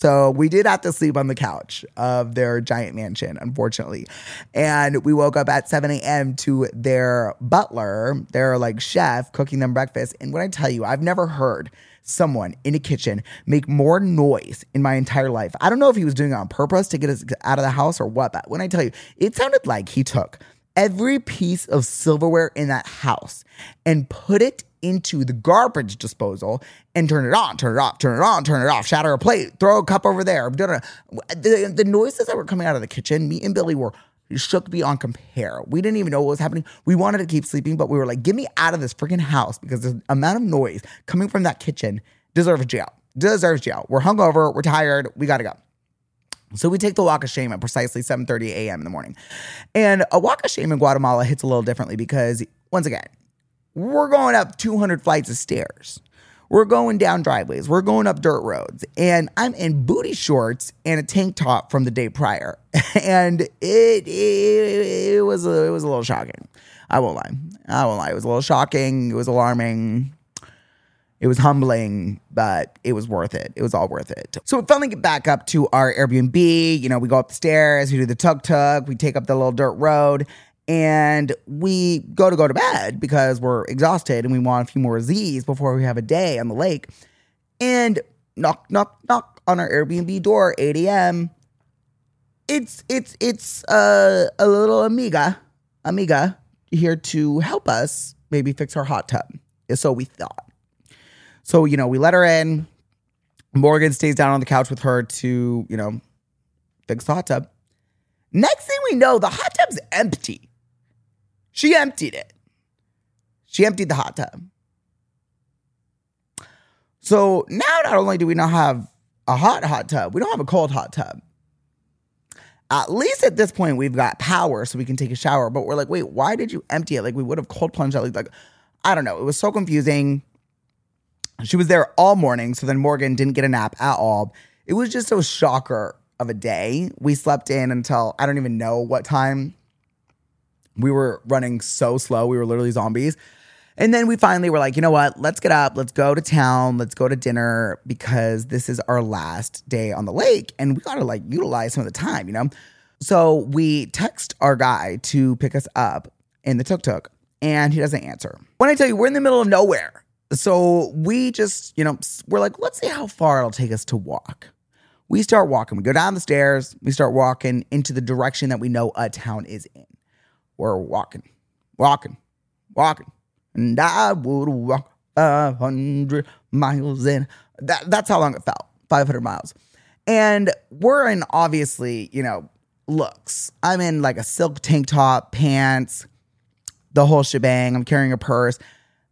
So we did have to sleep on the couch of their giant mansion, unfortunately. And we woke up at 7 a.m. to their butler, their like chef, cooking them breakfast. And when I tell you, I've never heard someone in a kitchen make more noise in my entire life. I don't know if he was doing it on purpose to get us out of the house or what, but when I tell you, it sounded like he took every piece of silverware in that house and put it into the garbage disposal and turn it on, turn it off, turn it on, turn it off, shatter a plate, throw a cup over there. The, the noises that were coming out of the kitchen, me and Billy were shook beyond compare. We didn't even know what was happening. We wanted to keep sleeping, but we were like, get me out of this freaking house because the amount of noise coming from that kitchen deserves jail. Deserves jail. We're hungover, we're tired, we gotta go. So we take the walk of shame at precisely 7:30 a.m. in the morning. And a walk of shame in Guatemala hits a little differently because once again, we're going up 200 flights of stairs. We're going down driveways. We're going up dirt roads. And I'm in booty shorts and a tank top from the day prior. And it, it, it was a, it was a little shocking. I won't lie. I won't lie. It was a little shocking. It was alarming. It was humbling, but it was worth it. It was all worth it. So we finally get back up to our Airbnb. You know, we go up the stairs, we do the tuk tuk, we take up the little dirt road, and we go to go to bed because we're exhausted and we want a few more Z's before we have a day on the lake. And knock, knock, knock on our Airbnb door, 8 a.m. It's it's it's uh, a little amiga, amiga here to help us maybe fix our hot tub. So we thought. So, you know, we let her in. Morgan stays down on the couch with her to, you know, fix the hot tub. Next thing we know, the hot tub's empty. She emptied it. She emptied the hot tub. So now not only do we not have a hot hot tub, we don't have a cold hot tub. At least at this point, we've got power so we can take a shower. But we're like, wait, why did you empty it? Like we would have cold plunged at least. Like, I don't know. It was so confusing. She was there all morning, so then Morgan didn't get a nap at all. It was just a shocker of a day. We slept in until I don't even know what time. We were running so slow. We were literally zombies. And then we finally were like, you know what? Let's get up. Let's go to town. Let's go to dinner because this is our last day on the lake and we got to like utilize some of the time, you know? So we text our guy to pick us up in the tuk tuk and he doesn't answer. When I tell you, we're in the middle of nowhere. So we just, you know, we're like, let's see how far it'll take us to walk. We start walking. We go down the stairs. We start walking into the direction that we know a town is in. We're walking, walking, walking. And I would walk 500 miles in. That, that's how long it felt 500 miles. And we're in obviously, you know, looks. I'm in like a silk tank top, pants, the whole shebang. I'm carrying a purse.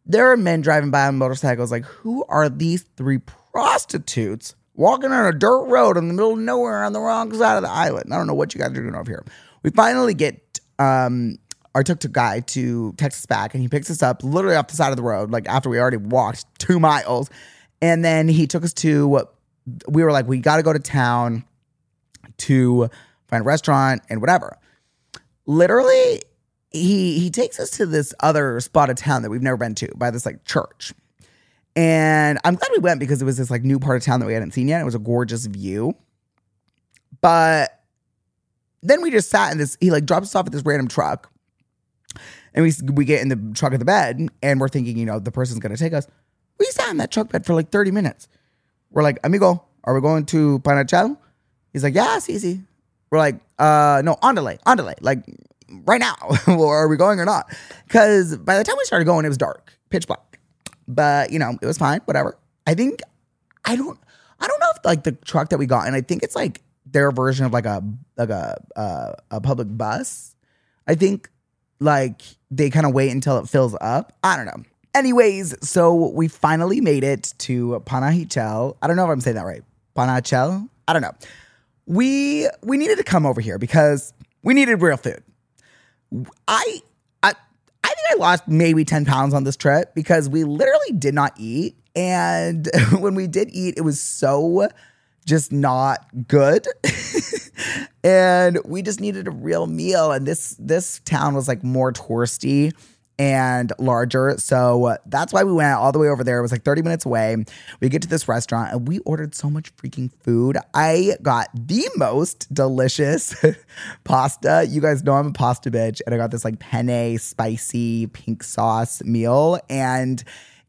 There are men driving by on motorcycles. Like, who are these three prostitutes walking on a dirt road in the middle of nowhere on the wrong side of the island? I don't know what you guys are doing over here. We finally get um, our tuk tuk guy to text us back, and he picks us up literally off the side of the road, like after we already walked two miles. And then he took us to, what we were like, we got to go to town to find a restaurant and whatever. Literally, he he takes us to this other spot of town that we've never been to by this like church. And I'm glad we went because it was this like new part of town that we hadn't seen yet. It was a gorgeous view. But then we just sat in this, he like drops us off at this random truck. And we we get in the truck of the bed and we're thinking, you know, the person's gonna take us. We sat in that truck bed for like 30 minutes. We're like, amigo, are we going to Panachal? He's like, yeah, it's easy. We're like, uh, no, on delay, on delay. Like right now, are we going or not? Because by the time we started going, it was dark, pitch black. But you know, it was fine. Whatever. I think I don't. I don't know if like the truck that we got, and I think it's like their version of like a like a uh, a public bus. I think like they kind of wait until it fills up. I don't know. Anyways, so we finally made it to Panahichel. I don't know if I'm saying that right. Panachel? I don't know. We we needed to come over here because we needed real food. I I I think I lost maybe 10 pounds on this trip because we literally did not eat. And when we did eat, it was so just not good. and we just needed a real meal. And this this town was like more touristy and larger. So uh, that's why we went all the way over there. It was like 30 minutes away. We get to this restaurant and we ordered so much freaking food. I got the most delicious pasta. You guys know I'm a pasta bitch. And I got this like penne spicy pink sauce meal. And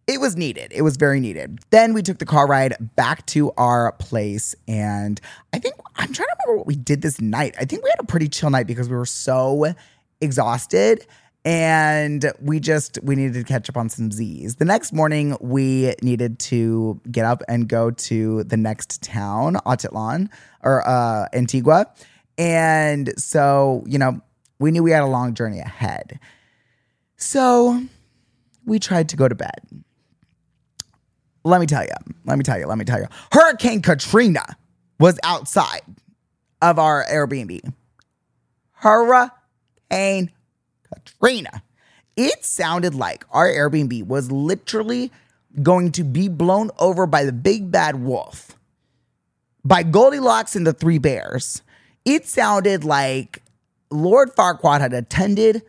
it was needed. It was very needed. Then we took the car ride back to our place. And I think I'm trying to remember what we did this night. I think we had a pretty chill night because we were so exhausted and we just we needed to catch up on some z's the next morning we needed to get up and go to the next town atitlan or uh antigua and so you know we knew we had a long journey ahead so we tried to go to bed let me tell you let me tell you let me tell you hurricane katrina was outside of our airbnb hurricane Katrina. It sounded like our Airbnb was literally going to be blown over by the big bad wolf, by Goldilocks and the Three Bears. It sounded like Lord Farquaad had attended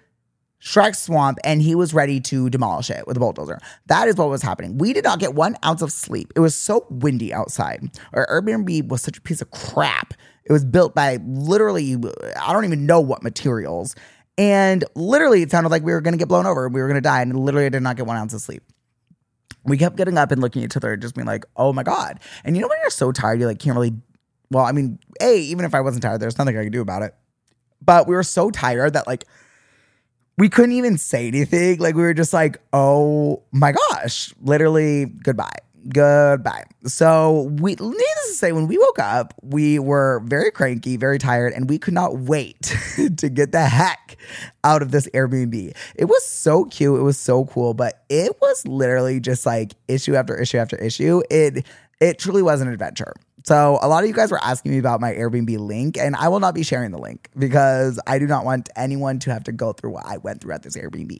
Shrek Swamp and he was ready to demolish it with a bulldozer. That is what was happening. We did not get one ounce of sleep. It was so windy outside. Our Airbnb was such a piece of crap. It was built by literally, I don't even know what materials. And literally, it sounded like we were going to get blown over. We were going to die. And literally, I did not get one ounce of sleep. We kept getting up and looking at each other, and just being like, oh my God. And you know, when you're so tired, you like can't really, well, I mean, A, even if I wasn't tired, there's nothing I could do about it. But we were so tired that like we couldn't even say anything. Like we were just like, oh my gosh, literally goodbye. Goodbye. So we needless to say, when we woke up, we were very cranky, very tired, and we could not wait to get the heck out of this Airbnb. It was so cute, it was so cool, but it was literally just like issue after issue after issue. It it truly was an adventure. So a lot of you guys were asking me about my Airbnb link, and I will not be sharing the link because I do not want anyone to have to go through what I went through at this Airbnb.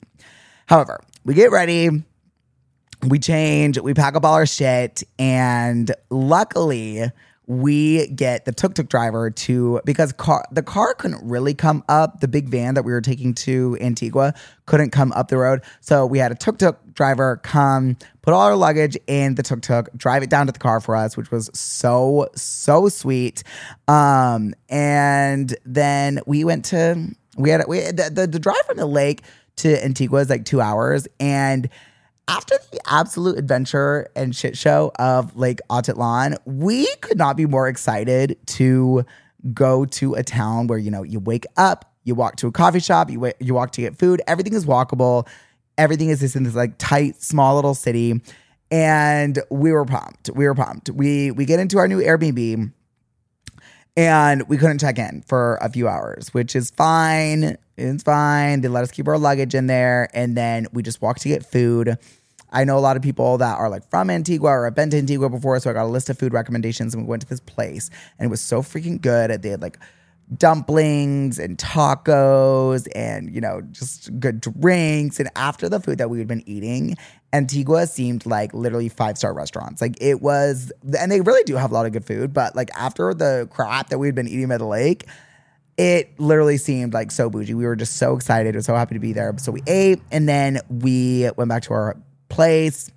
However, we get ready, we change, we pack up all our shit, and luckily we get the tuk tuk driver to because car the car couldn't really come up. The big van that we were taking to Antigua couldn't come up the road, so we had a tuk tuk driver come put all our luggage in the tuk tuk, drive it down to the car for us, which was so so sweet. Um, and then we went to we had we the, the, the drive from the lake to Antigua is like two hours and after the absolute adventure and shit show of Lake Atitlan, we could not be more excited to go to a town where you know you wake up, you walk to a coffee shop, you you walk to get food. Everything is walkable. Everything is just in this like tight, small little city, and we were pumped. We were pumped. We we get into our new Airbnb. And we couldn't check in for a few hours, which is fine. It's fine. They let us keep our luggage in there. And then we just walked to get food. I know a lot of people that are like from Antigua or have been to Antigua before, so I got a list of food recommendations and we went to this place and it was so freaking good. They had like dumplings and tacos and you know just good drinks and after the food that we had been eating antigua seemed like literally five star restaurants like it was and they really do have a lot of good food but like after the crap that we had been eating by the lake it literally seemed like so bougie. We were just so excited. We were so happy to be there. So we ate and then we went back to our place,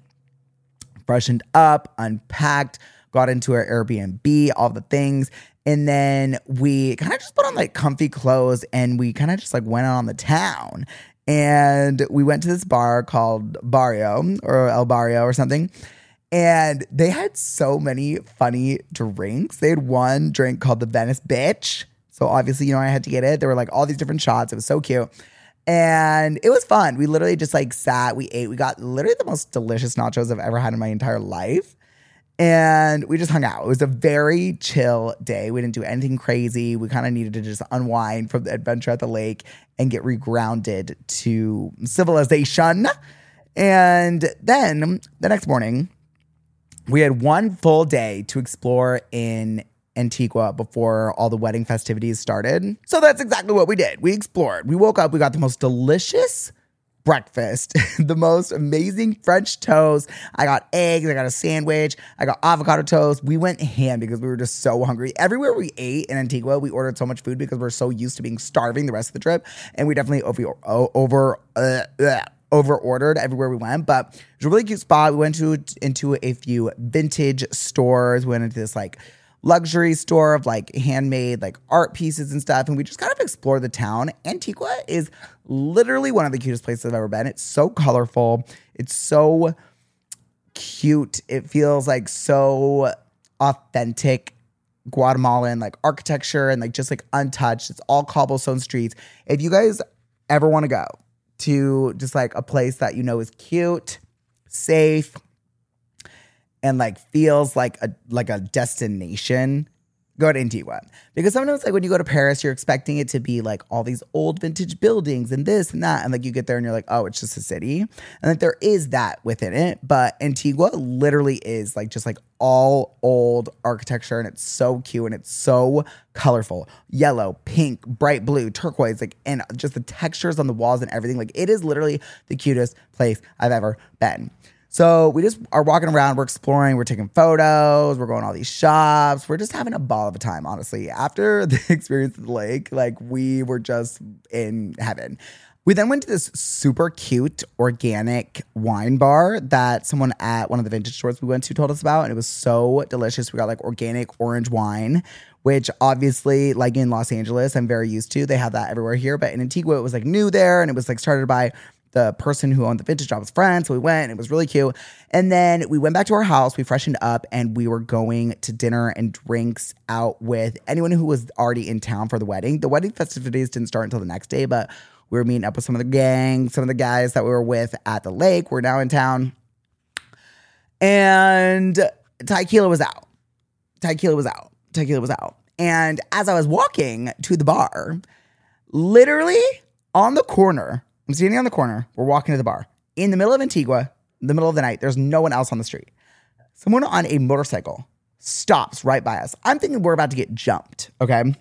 freshened up, unpacked, got into our Airbnb, all the things. And then we kind of just put on like comfy clothes and we kind of just like went out on the town. And we went to this bar called Barrio or El Barrio or something. And they had so many funny drinks. They had one drink called the Venice Bitch. So obviously, you know, I had to get it. There were like all these different shots. It was so cute. And it was fun. We literally just like sat, we ate, we got literally the most delicious nachos I've ever had in my entire life. And we just hung out. It was a very chill day. We didn't do anything crazy. We kind of needed to just unwind from the adventure at the lake and get regrounded to civilization. And then the next morning, we had one full day to explore in Antigua before all the wedding festivities started. So that's exactly what we did. We explored. We woke up, we got the most delicious breakfast, the most amazing French toast. I got eggs, I got a sandwich, I got avocado toast. We went ham because we were just so hungry. Everywhere we ate in Antigua, we ordered so much food because we're so used to being starving the rest of the trip. And we definitely over, over, uh, uh, over ordered everywhere we went, but it was a really cute spot. We went to into a few vintage stores. We went into this like luxury store of like handmade like art pieces and stuff, and we just kind of explored the town. Antigua is literally one of the cutest places I've ever been. It's so colorful. It's so cute. It feels like so authentic Guatemalan like architecture and like just like untouched. It's all cobblestone streets. If you guys ever want to go to just like a place that you know is cute, safe, and like feels like a like a destination, go to Antigua. Because sometimes like when you go to Paris, you're expecting it to be like all these old vintage buildings and this and that. And like you get there and you're like, oh, it's just a city. And like there is that within it. But Antigua literally is like just like all old architecture and it's so cute and it's so colorful. Yellow, pink, bright blue, turquoise, like and just the textures on the walls and everything. Like it is literally the cutest place I've ever been. So we just are walking around, we're exploring, we're taking photos, we're going all these shops, we're just having a ball of a time, honestly. After the experience of the lake, like we were just in heaven. We then went to this super cute organic wine bar that someone at one of the vintage stores we went to told us about. And it was so delicious. We got like organic orange wine, which obviously, like in Los Angeles, I'm very used to. They have that everywhere here. But in Antigua, it was like new there and it was like started by the person who owned the vintage shop was friends. So we went and it was really cute. And then we went back to our house, we freshened up, and we were going to dinner and drinks out with anyone who was already in town for the wedding. The wedding festivities didn't start until the next day, but we were meeting up with some of the gang, some of the guys that we were with at the lake. We're now in town. And Tequila was out. Tequila was out. Tequila was out. And as I was walking to the bar, literally on the corner, I'm standing on the corner. We're walking to the bar in the middle of Antigua, the middle of the night. There's no one else on the street. Someone on a motorcycle stops right by us. I'm thinking we're about to get jumped. Okay.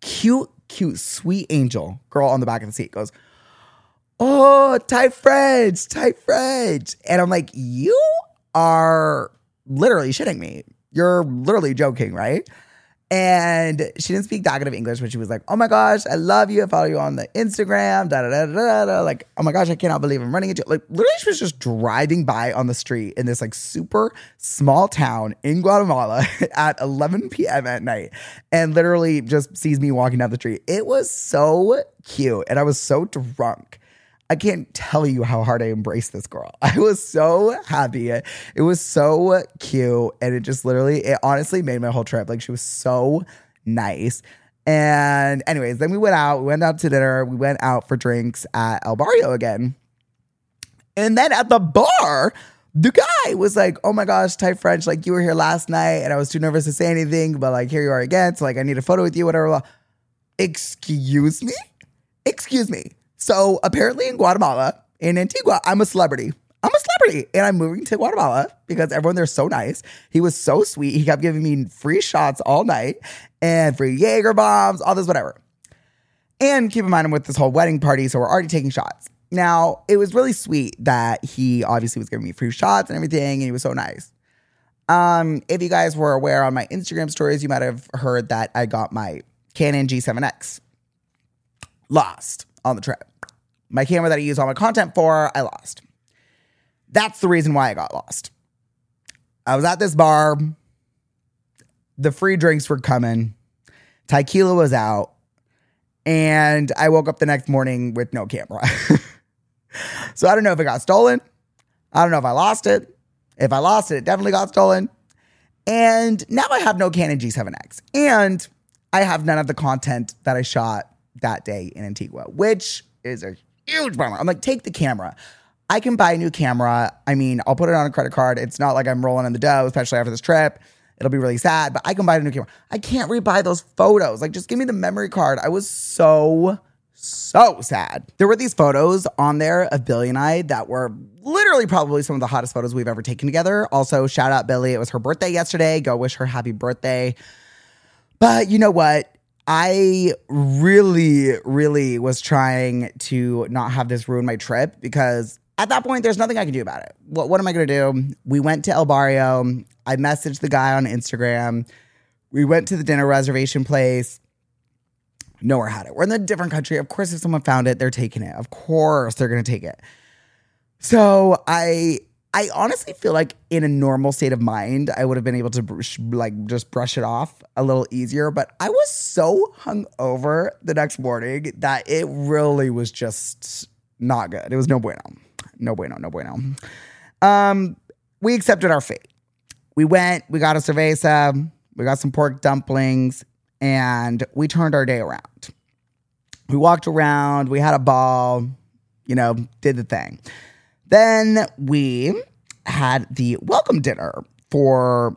Cute, cute, sweet angel girl on the back of the seat goes, Oh, Ty French, Ty French. And I'm like, You are literally shitting me. You're literally joking, right? And she didn't speak that good of English, but she was like, "Oh my gosh, I love you. I follow you on the Instagram." Da da da da da. Like, oh my gosh, I cannot believe I'm running into. Like, literally, she was just driving by on the street in this like super small town in Guatemala at 11 p.m. at night, and literally just sees me walking down the street. It was so cute, and I was so drunk. I can't tell you how hard I embraced this girl. I was so happy. It was so cute. And it just literally, it honestly made my whole trip. Like she was so nice. And anyways, then we went out, we went out to dinner, we went out for drinks at El Barrio again. And then at the bar, the guy was like, Oh my gosh, Ty French, like you were here last night and I was too nervous to say anything, but like here you are again. So like I need a photo with you, whatever. Excuse me? Excuse me. So apparently in Guatemala, in Antigua, I'm a celebrity. I'm a celebrity and I'm moving to Guatemala because everyone there's so nice. He was so sweet. He kept giving me free shots all night and free Jaeger bombs, all this, whatever. And keep in mind, I'm with this whole wedding party, so we're already taking shots. Now, it was really sweet that he obviously was giving me free shots and everything, and he was so nice. Um, if you guys were aware on my Instagram stories, you might have heard that I got my Canon G7X lost on the trip. My camera that I use all my content for, I lost. That's the reason why I got lost. I was at this bar. The free drinks were coming. Tequila was out. And I woke up the next morning with no camera. so I don't know if it got stolen. I don't know if I lost it. If I lost it, it definitely got stolen. And now I have no Canon G7X. And I have none of the content that I shot that day in Antigua, which is a huge bummer. I'm like, take the camera. I can buy a new camera. I mean, I'll put it on a credit card. It's not like I'm rolling in the dough, especially after this trip. It'll be really sad, but I can buy a new camera. I can't rebuy those photos. Like, just give me the memory card. I was so, so sad. There were these photos on there of Billy and I that were literally probably some of the hottest photos we've ever taken together. Also, shout out Billy. It was her birthday yesterday. Go wish her happy birthday. But you know what? I really, really was trying to not have this ruin my trip because at that point, there's nothing I can do about it. What, what am I going to do? We went to El Barrio. I messaged the guy on Instagram. We went to the dinner reservation place. Nowhere had it. We're in a different country. Of course, if someone found it, they're taking it. Of course, they're going to take it. So I I honestly feel like in a normal state of mind, I would have been able to brush, like just brush it off a little easier. But I was so hungover the next morning that it really was just not good. It was no bueno, no bueno, no bueno. Um, we accepted our fate. We went, we got a cerveza, we got some pork dumplings, and we turned our day around. We walked around, we had a ball, you know, did the thing. Then we had the welcome dinner for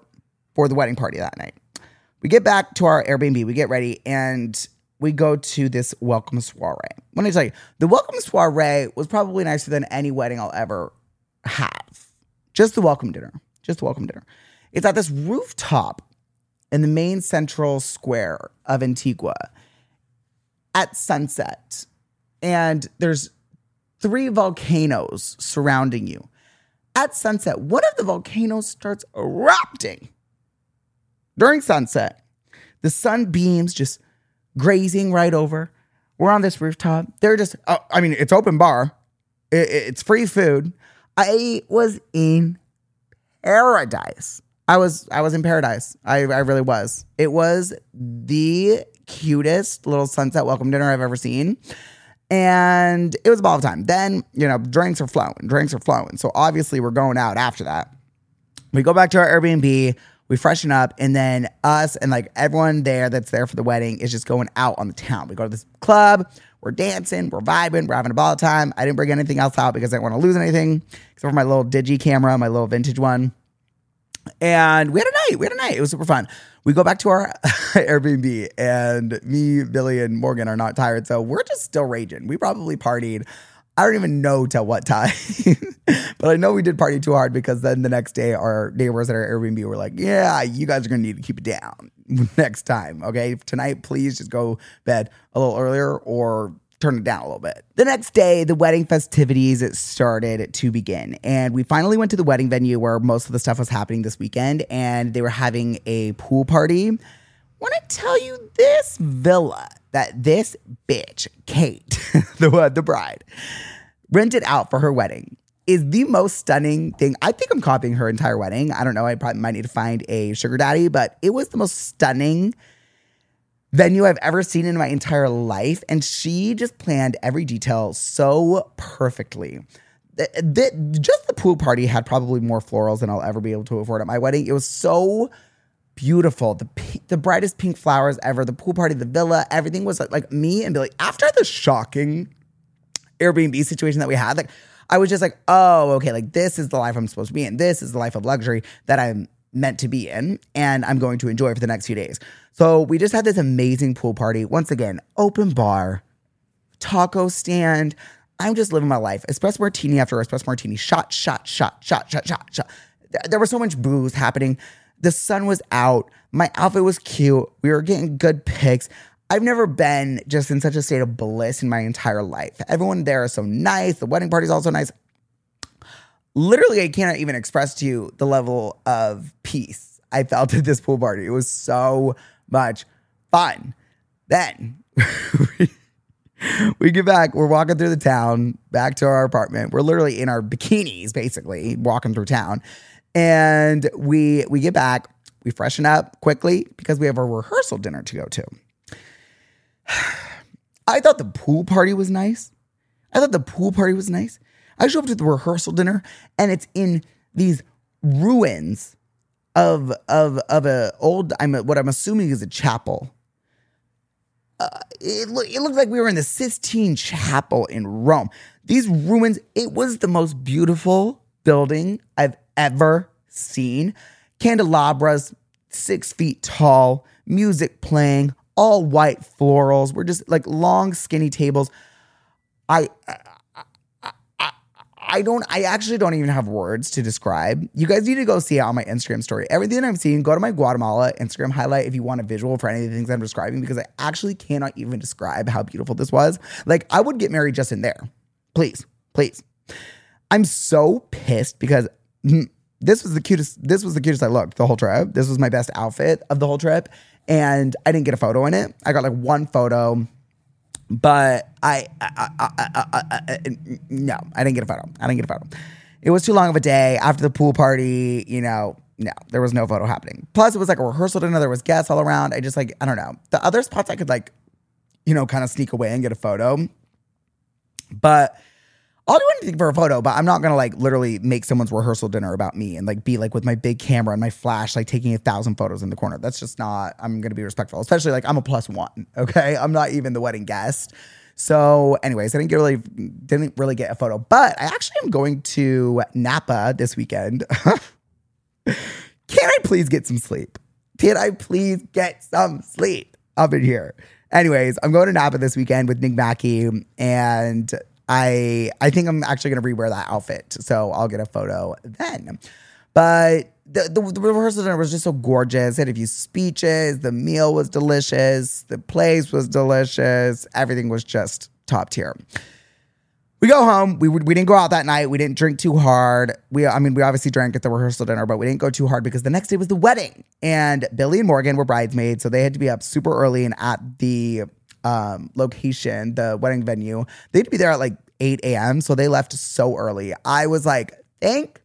for the wedding party that night. We get back to our Airbnb, we get ready, and we go to this welcome soiree. Let me tell you, the welcome soiree was probably nicer than any wedding I'll ever have. Just the welcome dinner. Just the welcome dinner. It's at this rooftop in the main central square of Antigua at sunset. And there's three volcanoes surrounding you. At sunset, one of the volcanoes starts erupting. During sunset, the sun beams just grazing right over. We're on this rooftop. They're just, uh, I mean, it's open bar, It- it's free food. I was in paradise. I was I was in paradise. I, I really was. It was the cutest little sunset welcome dinner I've ever seen. And it was a ball of time. Then, you know, drinks are flowing. Drinks are flowing. So obviously we're going out after that. We go back to our Airbnb, we freshen up, and then us and like everyone there that's there for the wedding is just going out on the town. We go to this club, we're dancing, we're vibing, we're having a ball of time. I didn't bring anything else out because I didn't want to lose anything, except for my little digi camera, my little vintage one. And we had a night. We had a night. It was super fun. We go back to our Airbnb, and me, Billy, and Morgan are not tired. So we're just still raging. We probably partied. I don't even know till what time, but I know we did party too hard because then the next day our neighbors at our Airbnb were like, "Yeah, you guys are gonna need to keep it down next time, okay? Tonight, please just go bed a little earlier or turn it down a little bit." The next day, the wedding festivities started to begin, and we finally went to the wedding venue where most of the stuff was happening this weekend, and they were having a pool party. Want to tell you this villa that this bitch, Kate, the the bride, rented out for her wedding is the most stunning thing. I think I'm copying her entire wedding. I don't know. I probably might need to find a sugar daddy, but it was the most stunning venue I've ever seen in my entire life. And she just planned every detail so perfectly. The, the- just the pool party had probably more florals than I'll ever be able to afford at my wedding. It was so beautiful. The the brightest pink flowers ever. The pool party, the villa, everything was like, like me and Billy. After the shocking Airbnb situation that we had, like I was just like, oh, okay, like this is the life I'm supposed to be in. This is the life of luxury that I'm meant to be in, and I'm going to enjoy for the next few days. So we just had this amazing pool party. Once again, open bar, taco stand. I'm just living my life. Espresso martini after espresso martini. Shot, shot, shot, shot, shot, shot, shot. There- was so much booze happening. The sun was out. My outfit was cute. We were getting good pics. I've never been just in such a state of bliss in my entire life. Everyone there is so nice. The wedding party's also nice. Literally, I cannot even express to you the level of peace I felt at this pool party. It was so much fun. Then we get back. We're walking through the town back to our apartment. We're literally in our bikinis, basically walking through town, and we we get back. We freshen up quickly because we have a rehearsal dinner to go to. I thought the pool party was nice. I thought the pool party was nice. I show up to the rehearsal dinner, and it's in these ruins of of of a old. I'm what I'm assuming is a chapel uh, it, look, it looked like we were in the Sistine Chapel in Rome. These ruins, it was the most beautiful building I've ever seen. Candelabras, six feet tall, music playing, all white florals. We're just like long, skinny tables. I, I don't, I actually don't even have words to describe. You guys need to go see it on my Instagram story. Everything I'm seeing, go to my Guatemala Instagram highlight if you want a visual for any of the things I'm describing because I actually cannot even describe how beautiful this was. Like, I would get married just in there. Please, please. I'm so pissed because this was the cutest. This was the cutest I looked the whole trip. This was my best outfit of the whole trip, and I didn't get a photo in it. I got like one photo, but I, I, I, I, no, I didn't get a photo. I didn't get a photo. It was too long of a day after the pool party. You know, no, there was no photo happening. Plus, it was like a rehearsal dinner. There was guests all around. I just like I don't know. The other spots I could like, you know, kind of sneak away and get a photo, but I'll do anything for a photo, but I'm not gonna like literally make someone's rehearsal dinner about me and like be like with my big camera and my flash, like taking a thousand photos in the corner. That's just not, I'm gonna be respectful, especially like I'm a plus one, okay? I'm not even the wedding guest. So, anyways, I didn't get really didn't really get a photo, but I actually am going to Napa this weekend. Can I please get some sleep? Can I please get some sleep up in here? Anyways, I'm going to Napa this weekend with Nick Mackey and I I think I'm actually gonna rewear that outfit, so I'll get a photo then. But the, the, the rehearsal dinner was just so gorgeous. It had a few speeches. The meal was delicious. The place was delicious. Everything was just top tier. We go home. We we didn't go out that night. We didn't drink too hard. We I mean we obviously drank at the rehearsal dinner, but we didn't go too hard because the next day was the wedding, and Billy and Morgan were bridesmaids, so they had to be up super early and at the um, location, the wedding venue. they'd be there at like 8 a.m. So they left so early. I was like, thank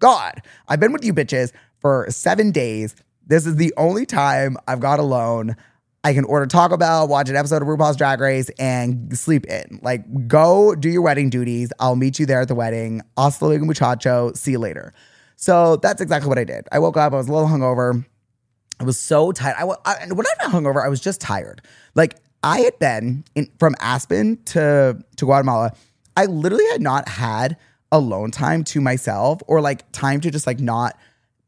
God. I've been with you bitches for seven days. This is the only time I've got alone. I can order Taco Bell, watch an episode of RuPaul's Drag Race, and sleep in. Like, go do your wedding duties. I'll meet you there at the wedding. Hasta luego, muchacho. See you later. So that's exactly what I did. I woke up. I was a little hungover. I was so tired. I, I when I'm not hungover, I was just tired. Like I had been in, from Aspen to to Guatemala. I literally had not had alone time to myself or like time to just like not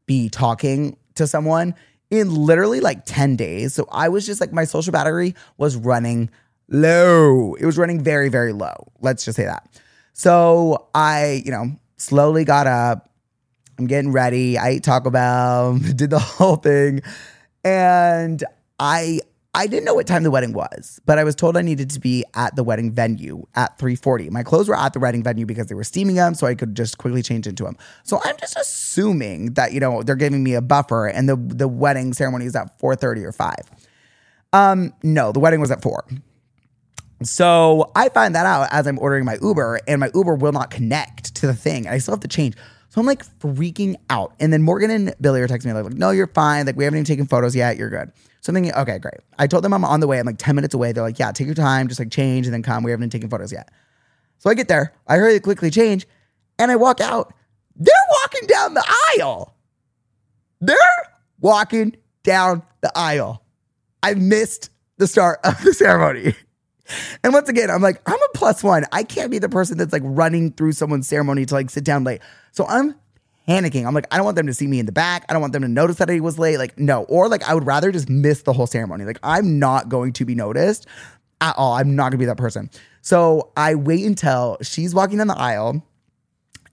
be talking to someone in literally like 10 days. So I was just like my social battery was running low. It was running very very low. Let's just say that. So I, you know, slowly got up. I'm getting ready. I ate Taco Bell, did the whole thing. And I I didn't know what time the wedding was, but I was told I needed to be at the wedding venue at 3:40. My clothes were at the wedding venue because they were steaming them, so I could just quickly change into them. So I'm just assuming that you know they're giving me a buffer, and the the wedding ceremony is at 4:30 or 5. Um, no, the wedding was at 4. So I find that out as I'm ordering my Uber, and my Uber will not connect to the thing. And I still have to change. So I'm like freaking out. And then Morgan and Billy are texting me like, no, you're fine. Like we haven't even taken photos yet. You're good. So I'm thinking, okay, great. I told them I'm on the way. I'm like 10 minutes away. They're like, yeah, take your time, just like change and then come. We haven't even taken photos yet. So I get there. I hurry quickly change and I walk out. They're walking down the aisle. They're walking down the aisle. I missed the start of the ceremony. And once again, I'm like, I'm a plus one. I can't be the person that's like running through someone's ceremony to like sit down late. So I'm panicking. I'm like, I don't want them to see me in the back. I don't want them to notice that I was late. Like, no. Or like, I would rather just miss the whole ceremony. Like, I'm not going to be noticed at all. I'm not going to be that person. So I wait until she's walking down the aisle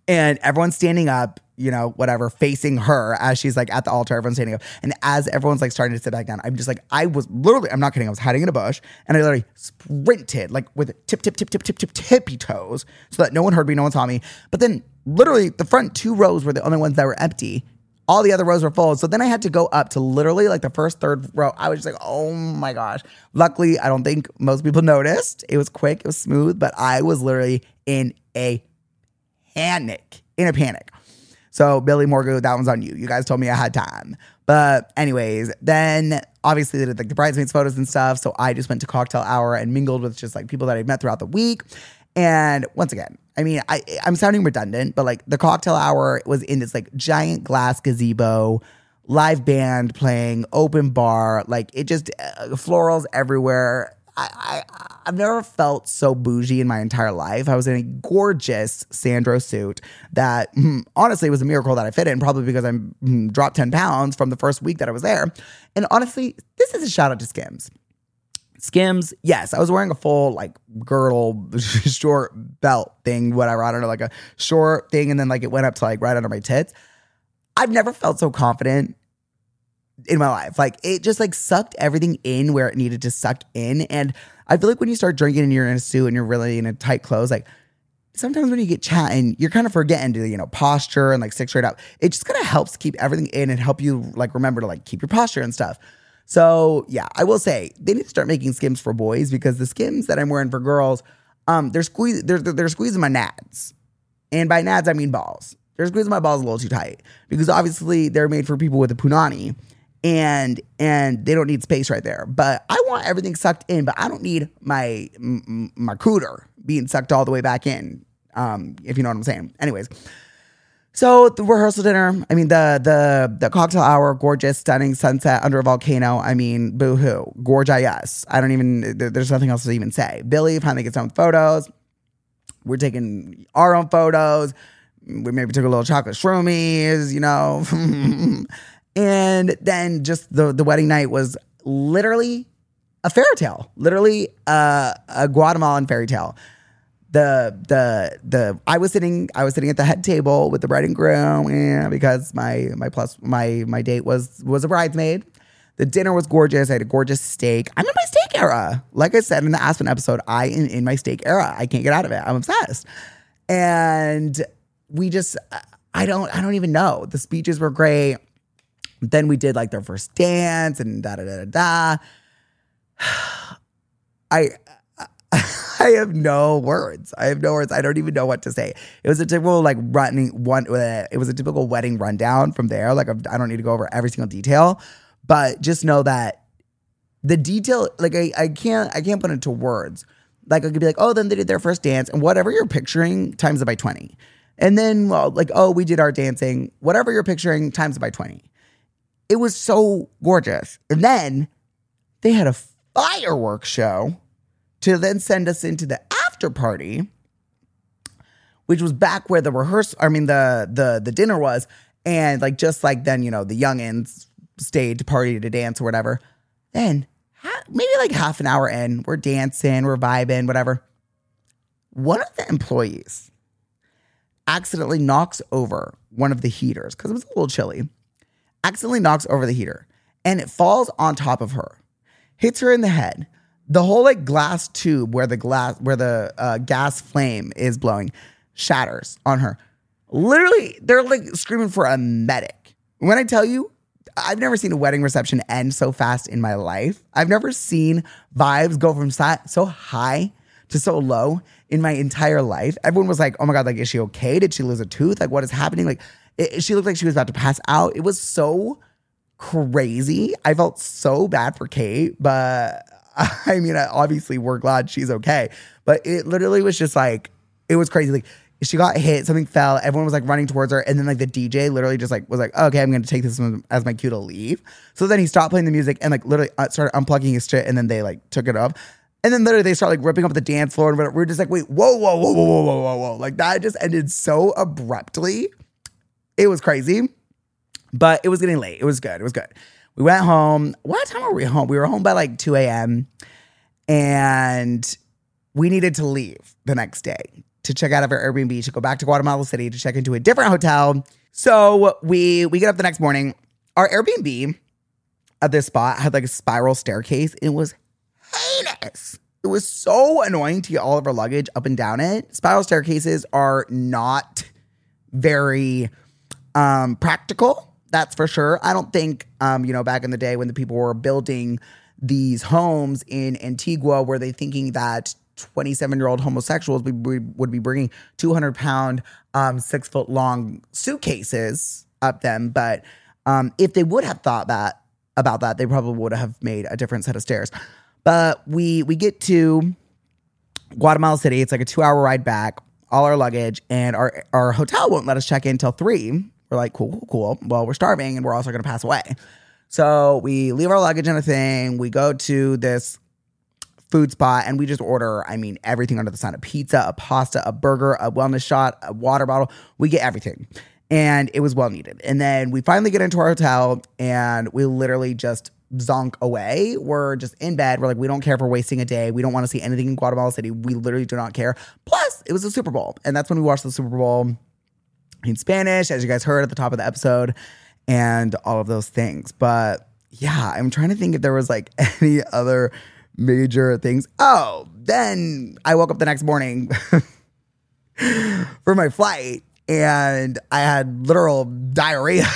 and everyone's standing up, you know, whatever, facing her as she's like at the altar, everyone's standing up. And as everyone's like starting to sit back down, I'm just like, I was literally, I'm not kidding, I was hiding in a bush and I literally sprinted like with tip, tip, tip, tip, tip, tip, tippy toes so that no one heard me, no one saw me. But then literally the front two rows were the only ones that were empty. All the other rows were full. So then I had to go up to literally like the first third row. I was just like, oh my gosh. Luckily, I don't think most people noticed. It was quick, it was smooth, but I was literally in a panic, in a panic. So Billy Morgan, that one's on you. You guys told me I had time. But anyways, then obviously they did like the bridesmaids photos and stuff. So I just went to cocktail hour and mingled with just like people that I'd met throughout the week. And once again, I mean, I I'm sounding redundant, but like the cocktail hour was in this like giant glass gazebo, live band playing, open bar, like it just uh, florals everywhere. I, I I've never felt so bougie in my entire life. I was in a gorgeous Sandro suit that mm, honestly was a miracle that I fit in, probably because I mm, dropped 10 pounds from the first week that I was there. And honestly, this is a shout out to Skims. Skims, yes, I was wearing a full like girdle, short belt thing, whatever. I don't know, like a short thing, and then like it went up to like right under my tits. I've never felt so confident in my life. Like it just like sucked everything in where it needed to suck in. And I feel like when you start drinking and you're in a suit and you're really in a tight clothes, like sometimes when you get chatting, you're kind of forgetting to, you know, posture and like sit straight up. It just kind of helps keep everything in and help you like remember to like keep your posture and stuff. So yeah, I will say they need to start making skims for boys because the skims that I'm wearing for girls, um, they're squeeze they're, they're squeezing my nads. And by nads I mean balls. They're squeezing my balls a little too tight because obviously they're made for people with a punani and and they don't need space right there. But I want everything sucked in, but I don't need my my cooter being sucked all the way back in. Um, if you know what I'm saying. Anyways, so the rehearsal dinner, I mean the the the cocktail hour, gorgeous, stunning sunset under a volcano. I mean, boo hoo, gorgeous. I don't even. there- There's nothing else to even say. Billy finally gets on photos. We're taking our own photos. We maybe took a little chocolate shroomies, you know. and then just the the wedding night was literally a fairy tale, literally uh, a Guatemalan fairy tale. The the the I was sitting I was sitting at the head table with the bride and groom yeah, because my my plus my my date was was a bridesmaid. The dinner was gorgeous. I had a gorgeous steak. I'm in my steak era. Like I said in the Aspen episode, I am in my steak era. I can't get out of it. I'm obsessed. And we just I don't I don't even know. The speeches were great. Then we did like their first dance and da da da da da. I I have no words. I have no words. I don't even know what to say. It was a typical like running one. uh, It was a typical wedding rundown from there. Like I don't need to go over every single detail, but just know that the detail, like I, I can't, I can't put into words. Like I could be like, oh, then they did their first dance, and whatever you're picturing, times it by twenty. And then, well, like, oh, we did our dancing. Whatever you're picturing, times it by twenty. It was so gorgeous. And then they had a fireworks show to then send us into the after party, which was back where the rehearsal, I mean the the the dinner was, and like just like then, you know, the youngins stayed to party to dance or whatever. Then maybe like half an hour in, we're dancing, we're vibing, whatever. One of the employees accidentally knocks over one of the heaters because it was a little chilly. Accidentally knocks over the heater and it falls on top of her, hits her in the head. The whole like glass tube where the glass where the uh, gas flame is blowing shatters on her. Literally, they're like screaming for a medic. When I tell you, I've never seen a wedding reception end so fast in my life. I've never seen vibes go from so high to so low in my entire life. Everyone was like, "Oh my god, like is she okay? Did she lose a tooth? Like what is happening?" Like it, she looked like she was about to pass out. It was so crazy. I felt so bad for Kate, but I mean, obviously we're glad she's okay. But it literally was just like it was crazy. Like she got hit, something fell, everyone was like running towards her, and then like the DJ literally just like was like, okay, I'm gonna take this as my cue to leave. So then he stopped playing the music and like literally uh, started unplugging his shit, and then they like took it off. And then literally they start like ripping up the dance floor and. We're just like, wait, whoa, whoa, whoa, whoa, whoa, whoa, whoa. Like that just ended so abruptly. It was crazy, but it was getting late. It was good. It was good. We went home. What time were we home? We were home by like 2 a.m. And we needed to leave the next day to check out of our Airbnb to go back to Guatemala City to check into a different hotel. So we we get up the next morning. Our Airbnb at this spot had like a spiral staircase. It was heinous. It was so annoying to get all of our luggage up and down it. Spiral staircases are not very um, practical. That's for sure. I don't think, um, you know, back in the day when the people were building these homes in Antigua, were they thinking that 27 year old homosexuals would be, would be bringing 200 pound, um, six foot long suitcases up them? But um, if they would have thought that about that, they probably would have made a different set of stairs. But we we get to Guatemala City. It's like a two hour ride back, all our luggage, and our our hotel won't let us check in till three. We're like, cool, cool, cool. Well, we're starving and we're also gonna pass away. So we leave our luggage in a thing. We go to this food spot and we just order, I mean, everything under the sun a pizza, a pasta, a burger, a wellness shot, a water bottle. We get everything. And it was well needed. And then we finally get into our hotel and we literally just zonk away. We're just in bed. We're like, we don't care if we're wasting a day. We don't want to see anything in Guatemala City. We literally do not care. Plus, it was the Super Bowl. And that's when we watched the Super Bowl in Spanish, as you guys heard at the top of the episode, and all of those things. But yeah, I'm trying to think if there was like any other major things. Oh, then I woke up the next morning for my flight and I had literal diarrhea.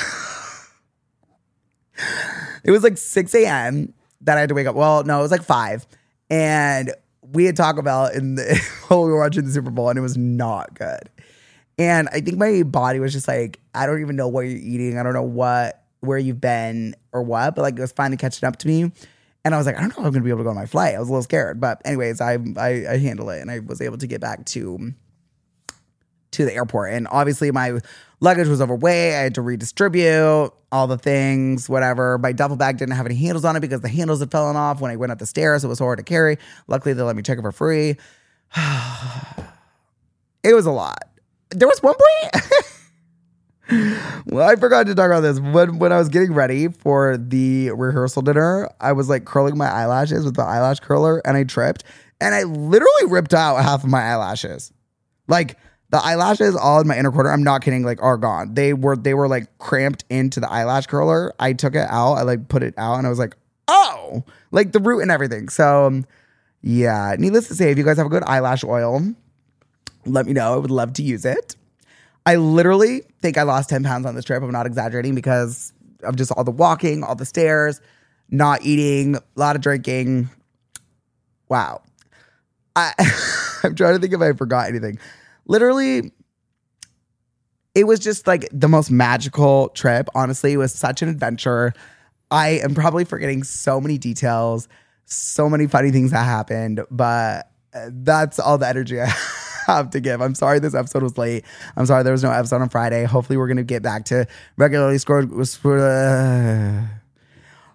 it was like 6 a.m. that I had to wake up. Well, no, it was like 5. And we had Taco Bell in the while we were watching the Super Bowl, and it was not good. And I think my body was just like, I don't even know what you're eating. I don't know what where you've been or what, but like it was finally catching up to me. And I was like, I don't know if I'm gonna be able to go on my flight. I was a little scared. But anyways, I I, I handled it and I was able to get back to to the airport. And obviously my luggage was overweight. I had to redistribute all the things, whatever. My duffel bag didn't have any handles on it because the handles had fallen off when I went up the stairs. It was hard to carry. Luckily they let me check it for free. it was a lot. There was one point. well, I forgot to talk about this. When when I was getting ready for the rehearsal dinner, I was like curling my eyelashes with the eyelash curler and I tripped and I literally ripped out half of my eyelashes. Like the eyelashes all in my inner corner. I'm not kidding, like are gone. They were they were like cramped into the eyelash curler. I took it out, I like put it out and I was like, "Oh!" Like the root and everything. So um, yeah, needless to say, if you guys have a good eyelash oil, let me know. I would love to use it. I literally think I lost 10 pounds on this trip. I'm not exaggerating because of just all the walking, all the stairs, not eating, a lot of drinking. Wow. I, I'm trying to think if I forgot anything. Literally, it was just like the most magical trip. Honestly, it was such an adventure. I am probably forgetting so many details, so many funny things that happened, but uh, that's all the energy I have to give. I'm sorry this episode was late. I'm sorry there was no episode on Friday. Hopefully, we're going to get back to regularly scored. Uh,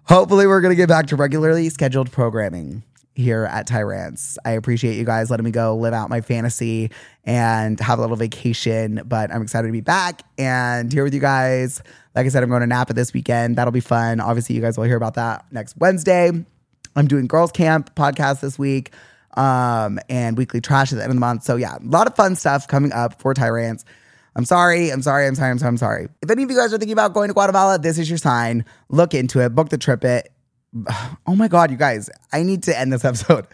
hopefully, we're to get back to regularly scheduled programming here at Tyrants. I appreciate you guys letting me go live out my fantasy and have a little vacation, but I'm excited to be back and here with you guys. Like I said, I'm going to Napa this weekend. That'll be fun. Obviously, you guys will hear about that next Wednesday. I'm doing girls camp podcast this week um, and weekly trash at the end of the month. So yeah, a lot of fun stuff coming up for Tyrants. I'm sorry, I'm sorry, I'm sorry, I'm sorry, I'm sorry. If any of you guys are thinking about going to Guatemala, this is your sign. Look into it, book the trip. It. Oh my God, you guys, I need to end this episode.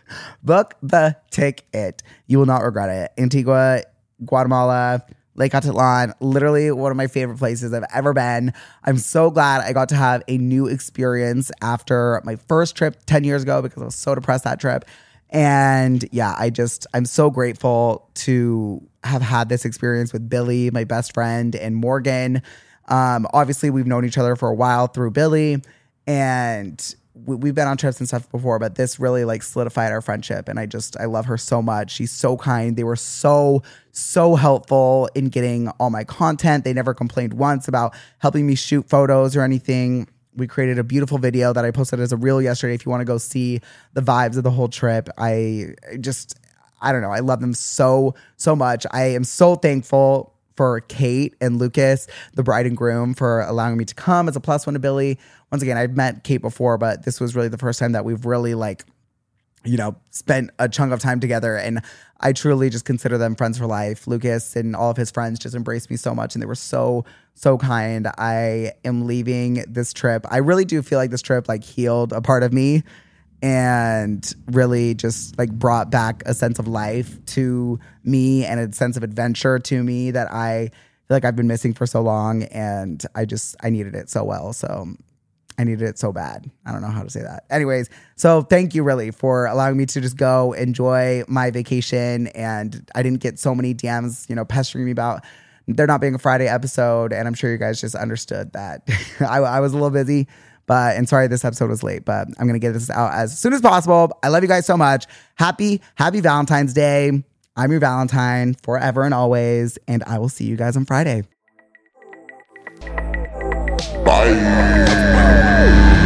Book the ticket. You will not regret it. Antigua, Guatemala, Lake Atitlan, literally one of my favorite places I've ever been. I'm so glad I got to have a new experience after my first trip 10 years ago because I was so depressed that trip. And yeah, I just, I'm so grateful to have had this experience with Billy, my best friend, and Morgan. Um, obviously, we've known each other for a while through Billy, and we, we've been on trips and stuff before, but this really like solidified our friendship. And I just, I love her so much. She's so kind. They were so, so helpful in getting all my content. They never complained once about helping me shoot photos or anything we created a beautiful video that I posted as a reel yesterday. If you want to go see the vibes of the whole trip, I just, I don't know, I love them so, so much. I am so thankful for Kate and Lucas, the bride and groom, for allowing me to come as a plus one to Billy. Once again, I've met Kate before, but this was really the first time that we've really like you know, spent a chunk of time together. And I truly just consider them friends for life. Lucas and all of his friends just embraced me so much and they were so, so kind. I am leaving this trip. I really do feel like this trip like healed a part of me and really just like brought back a sense of life to me and a sense of adventure to me that I feel like I've been missing for so long. And I just, I needed it so well. So I needed it so bad. I don't know how to say that. Anyways, so thank you really for allowing me to just go enjoy my vacation. And I didn't get so many DMs, you know, pestering me about there not being a Friday episode. And I'm sure you guys just understood that I, I was a little busy. But and sorry this episode was late, but I'm gonna get this out as soon as possible. I love you guys so much. Happy, happy Valentine's Day. I'm your Valentine forever and always, and I will see you guys on Friday. Bye.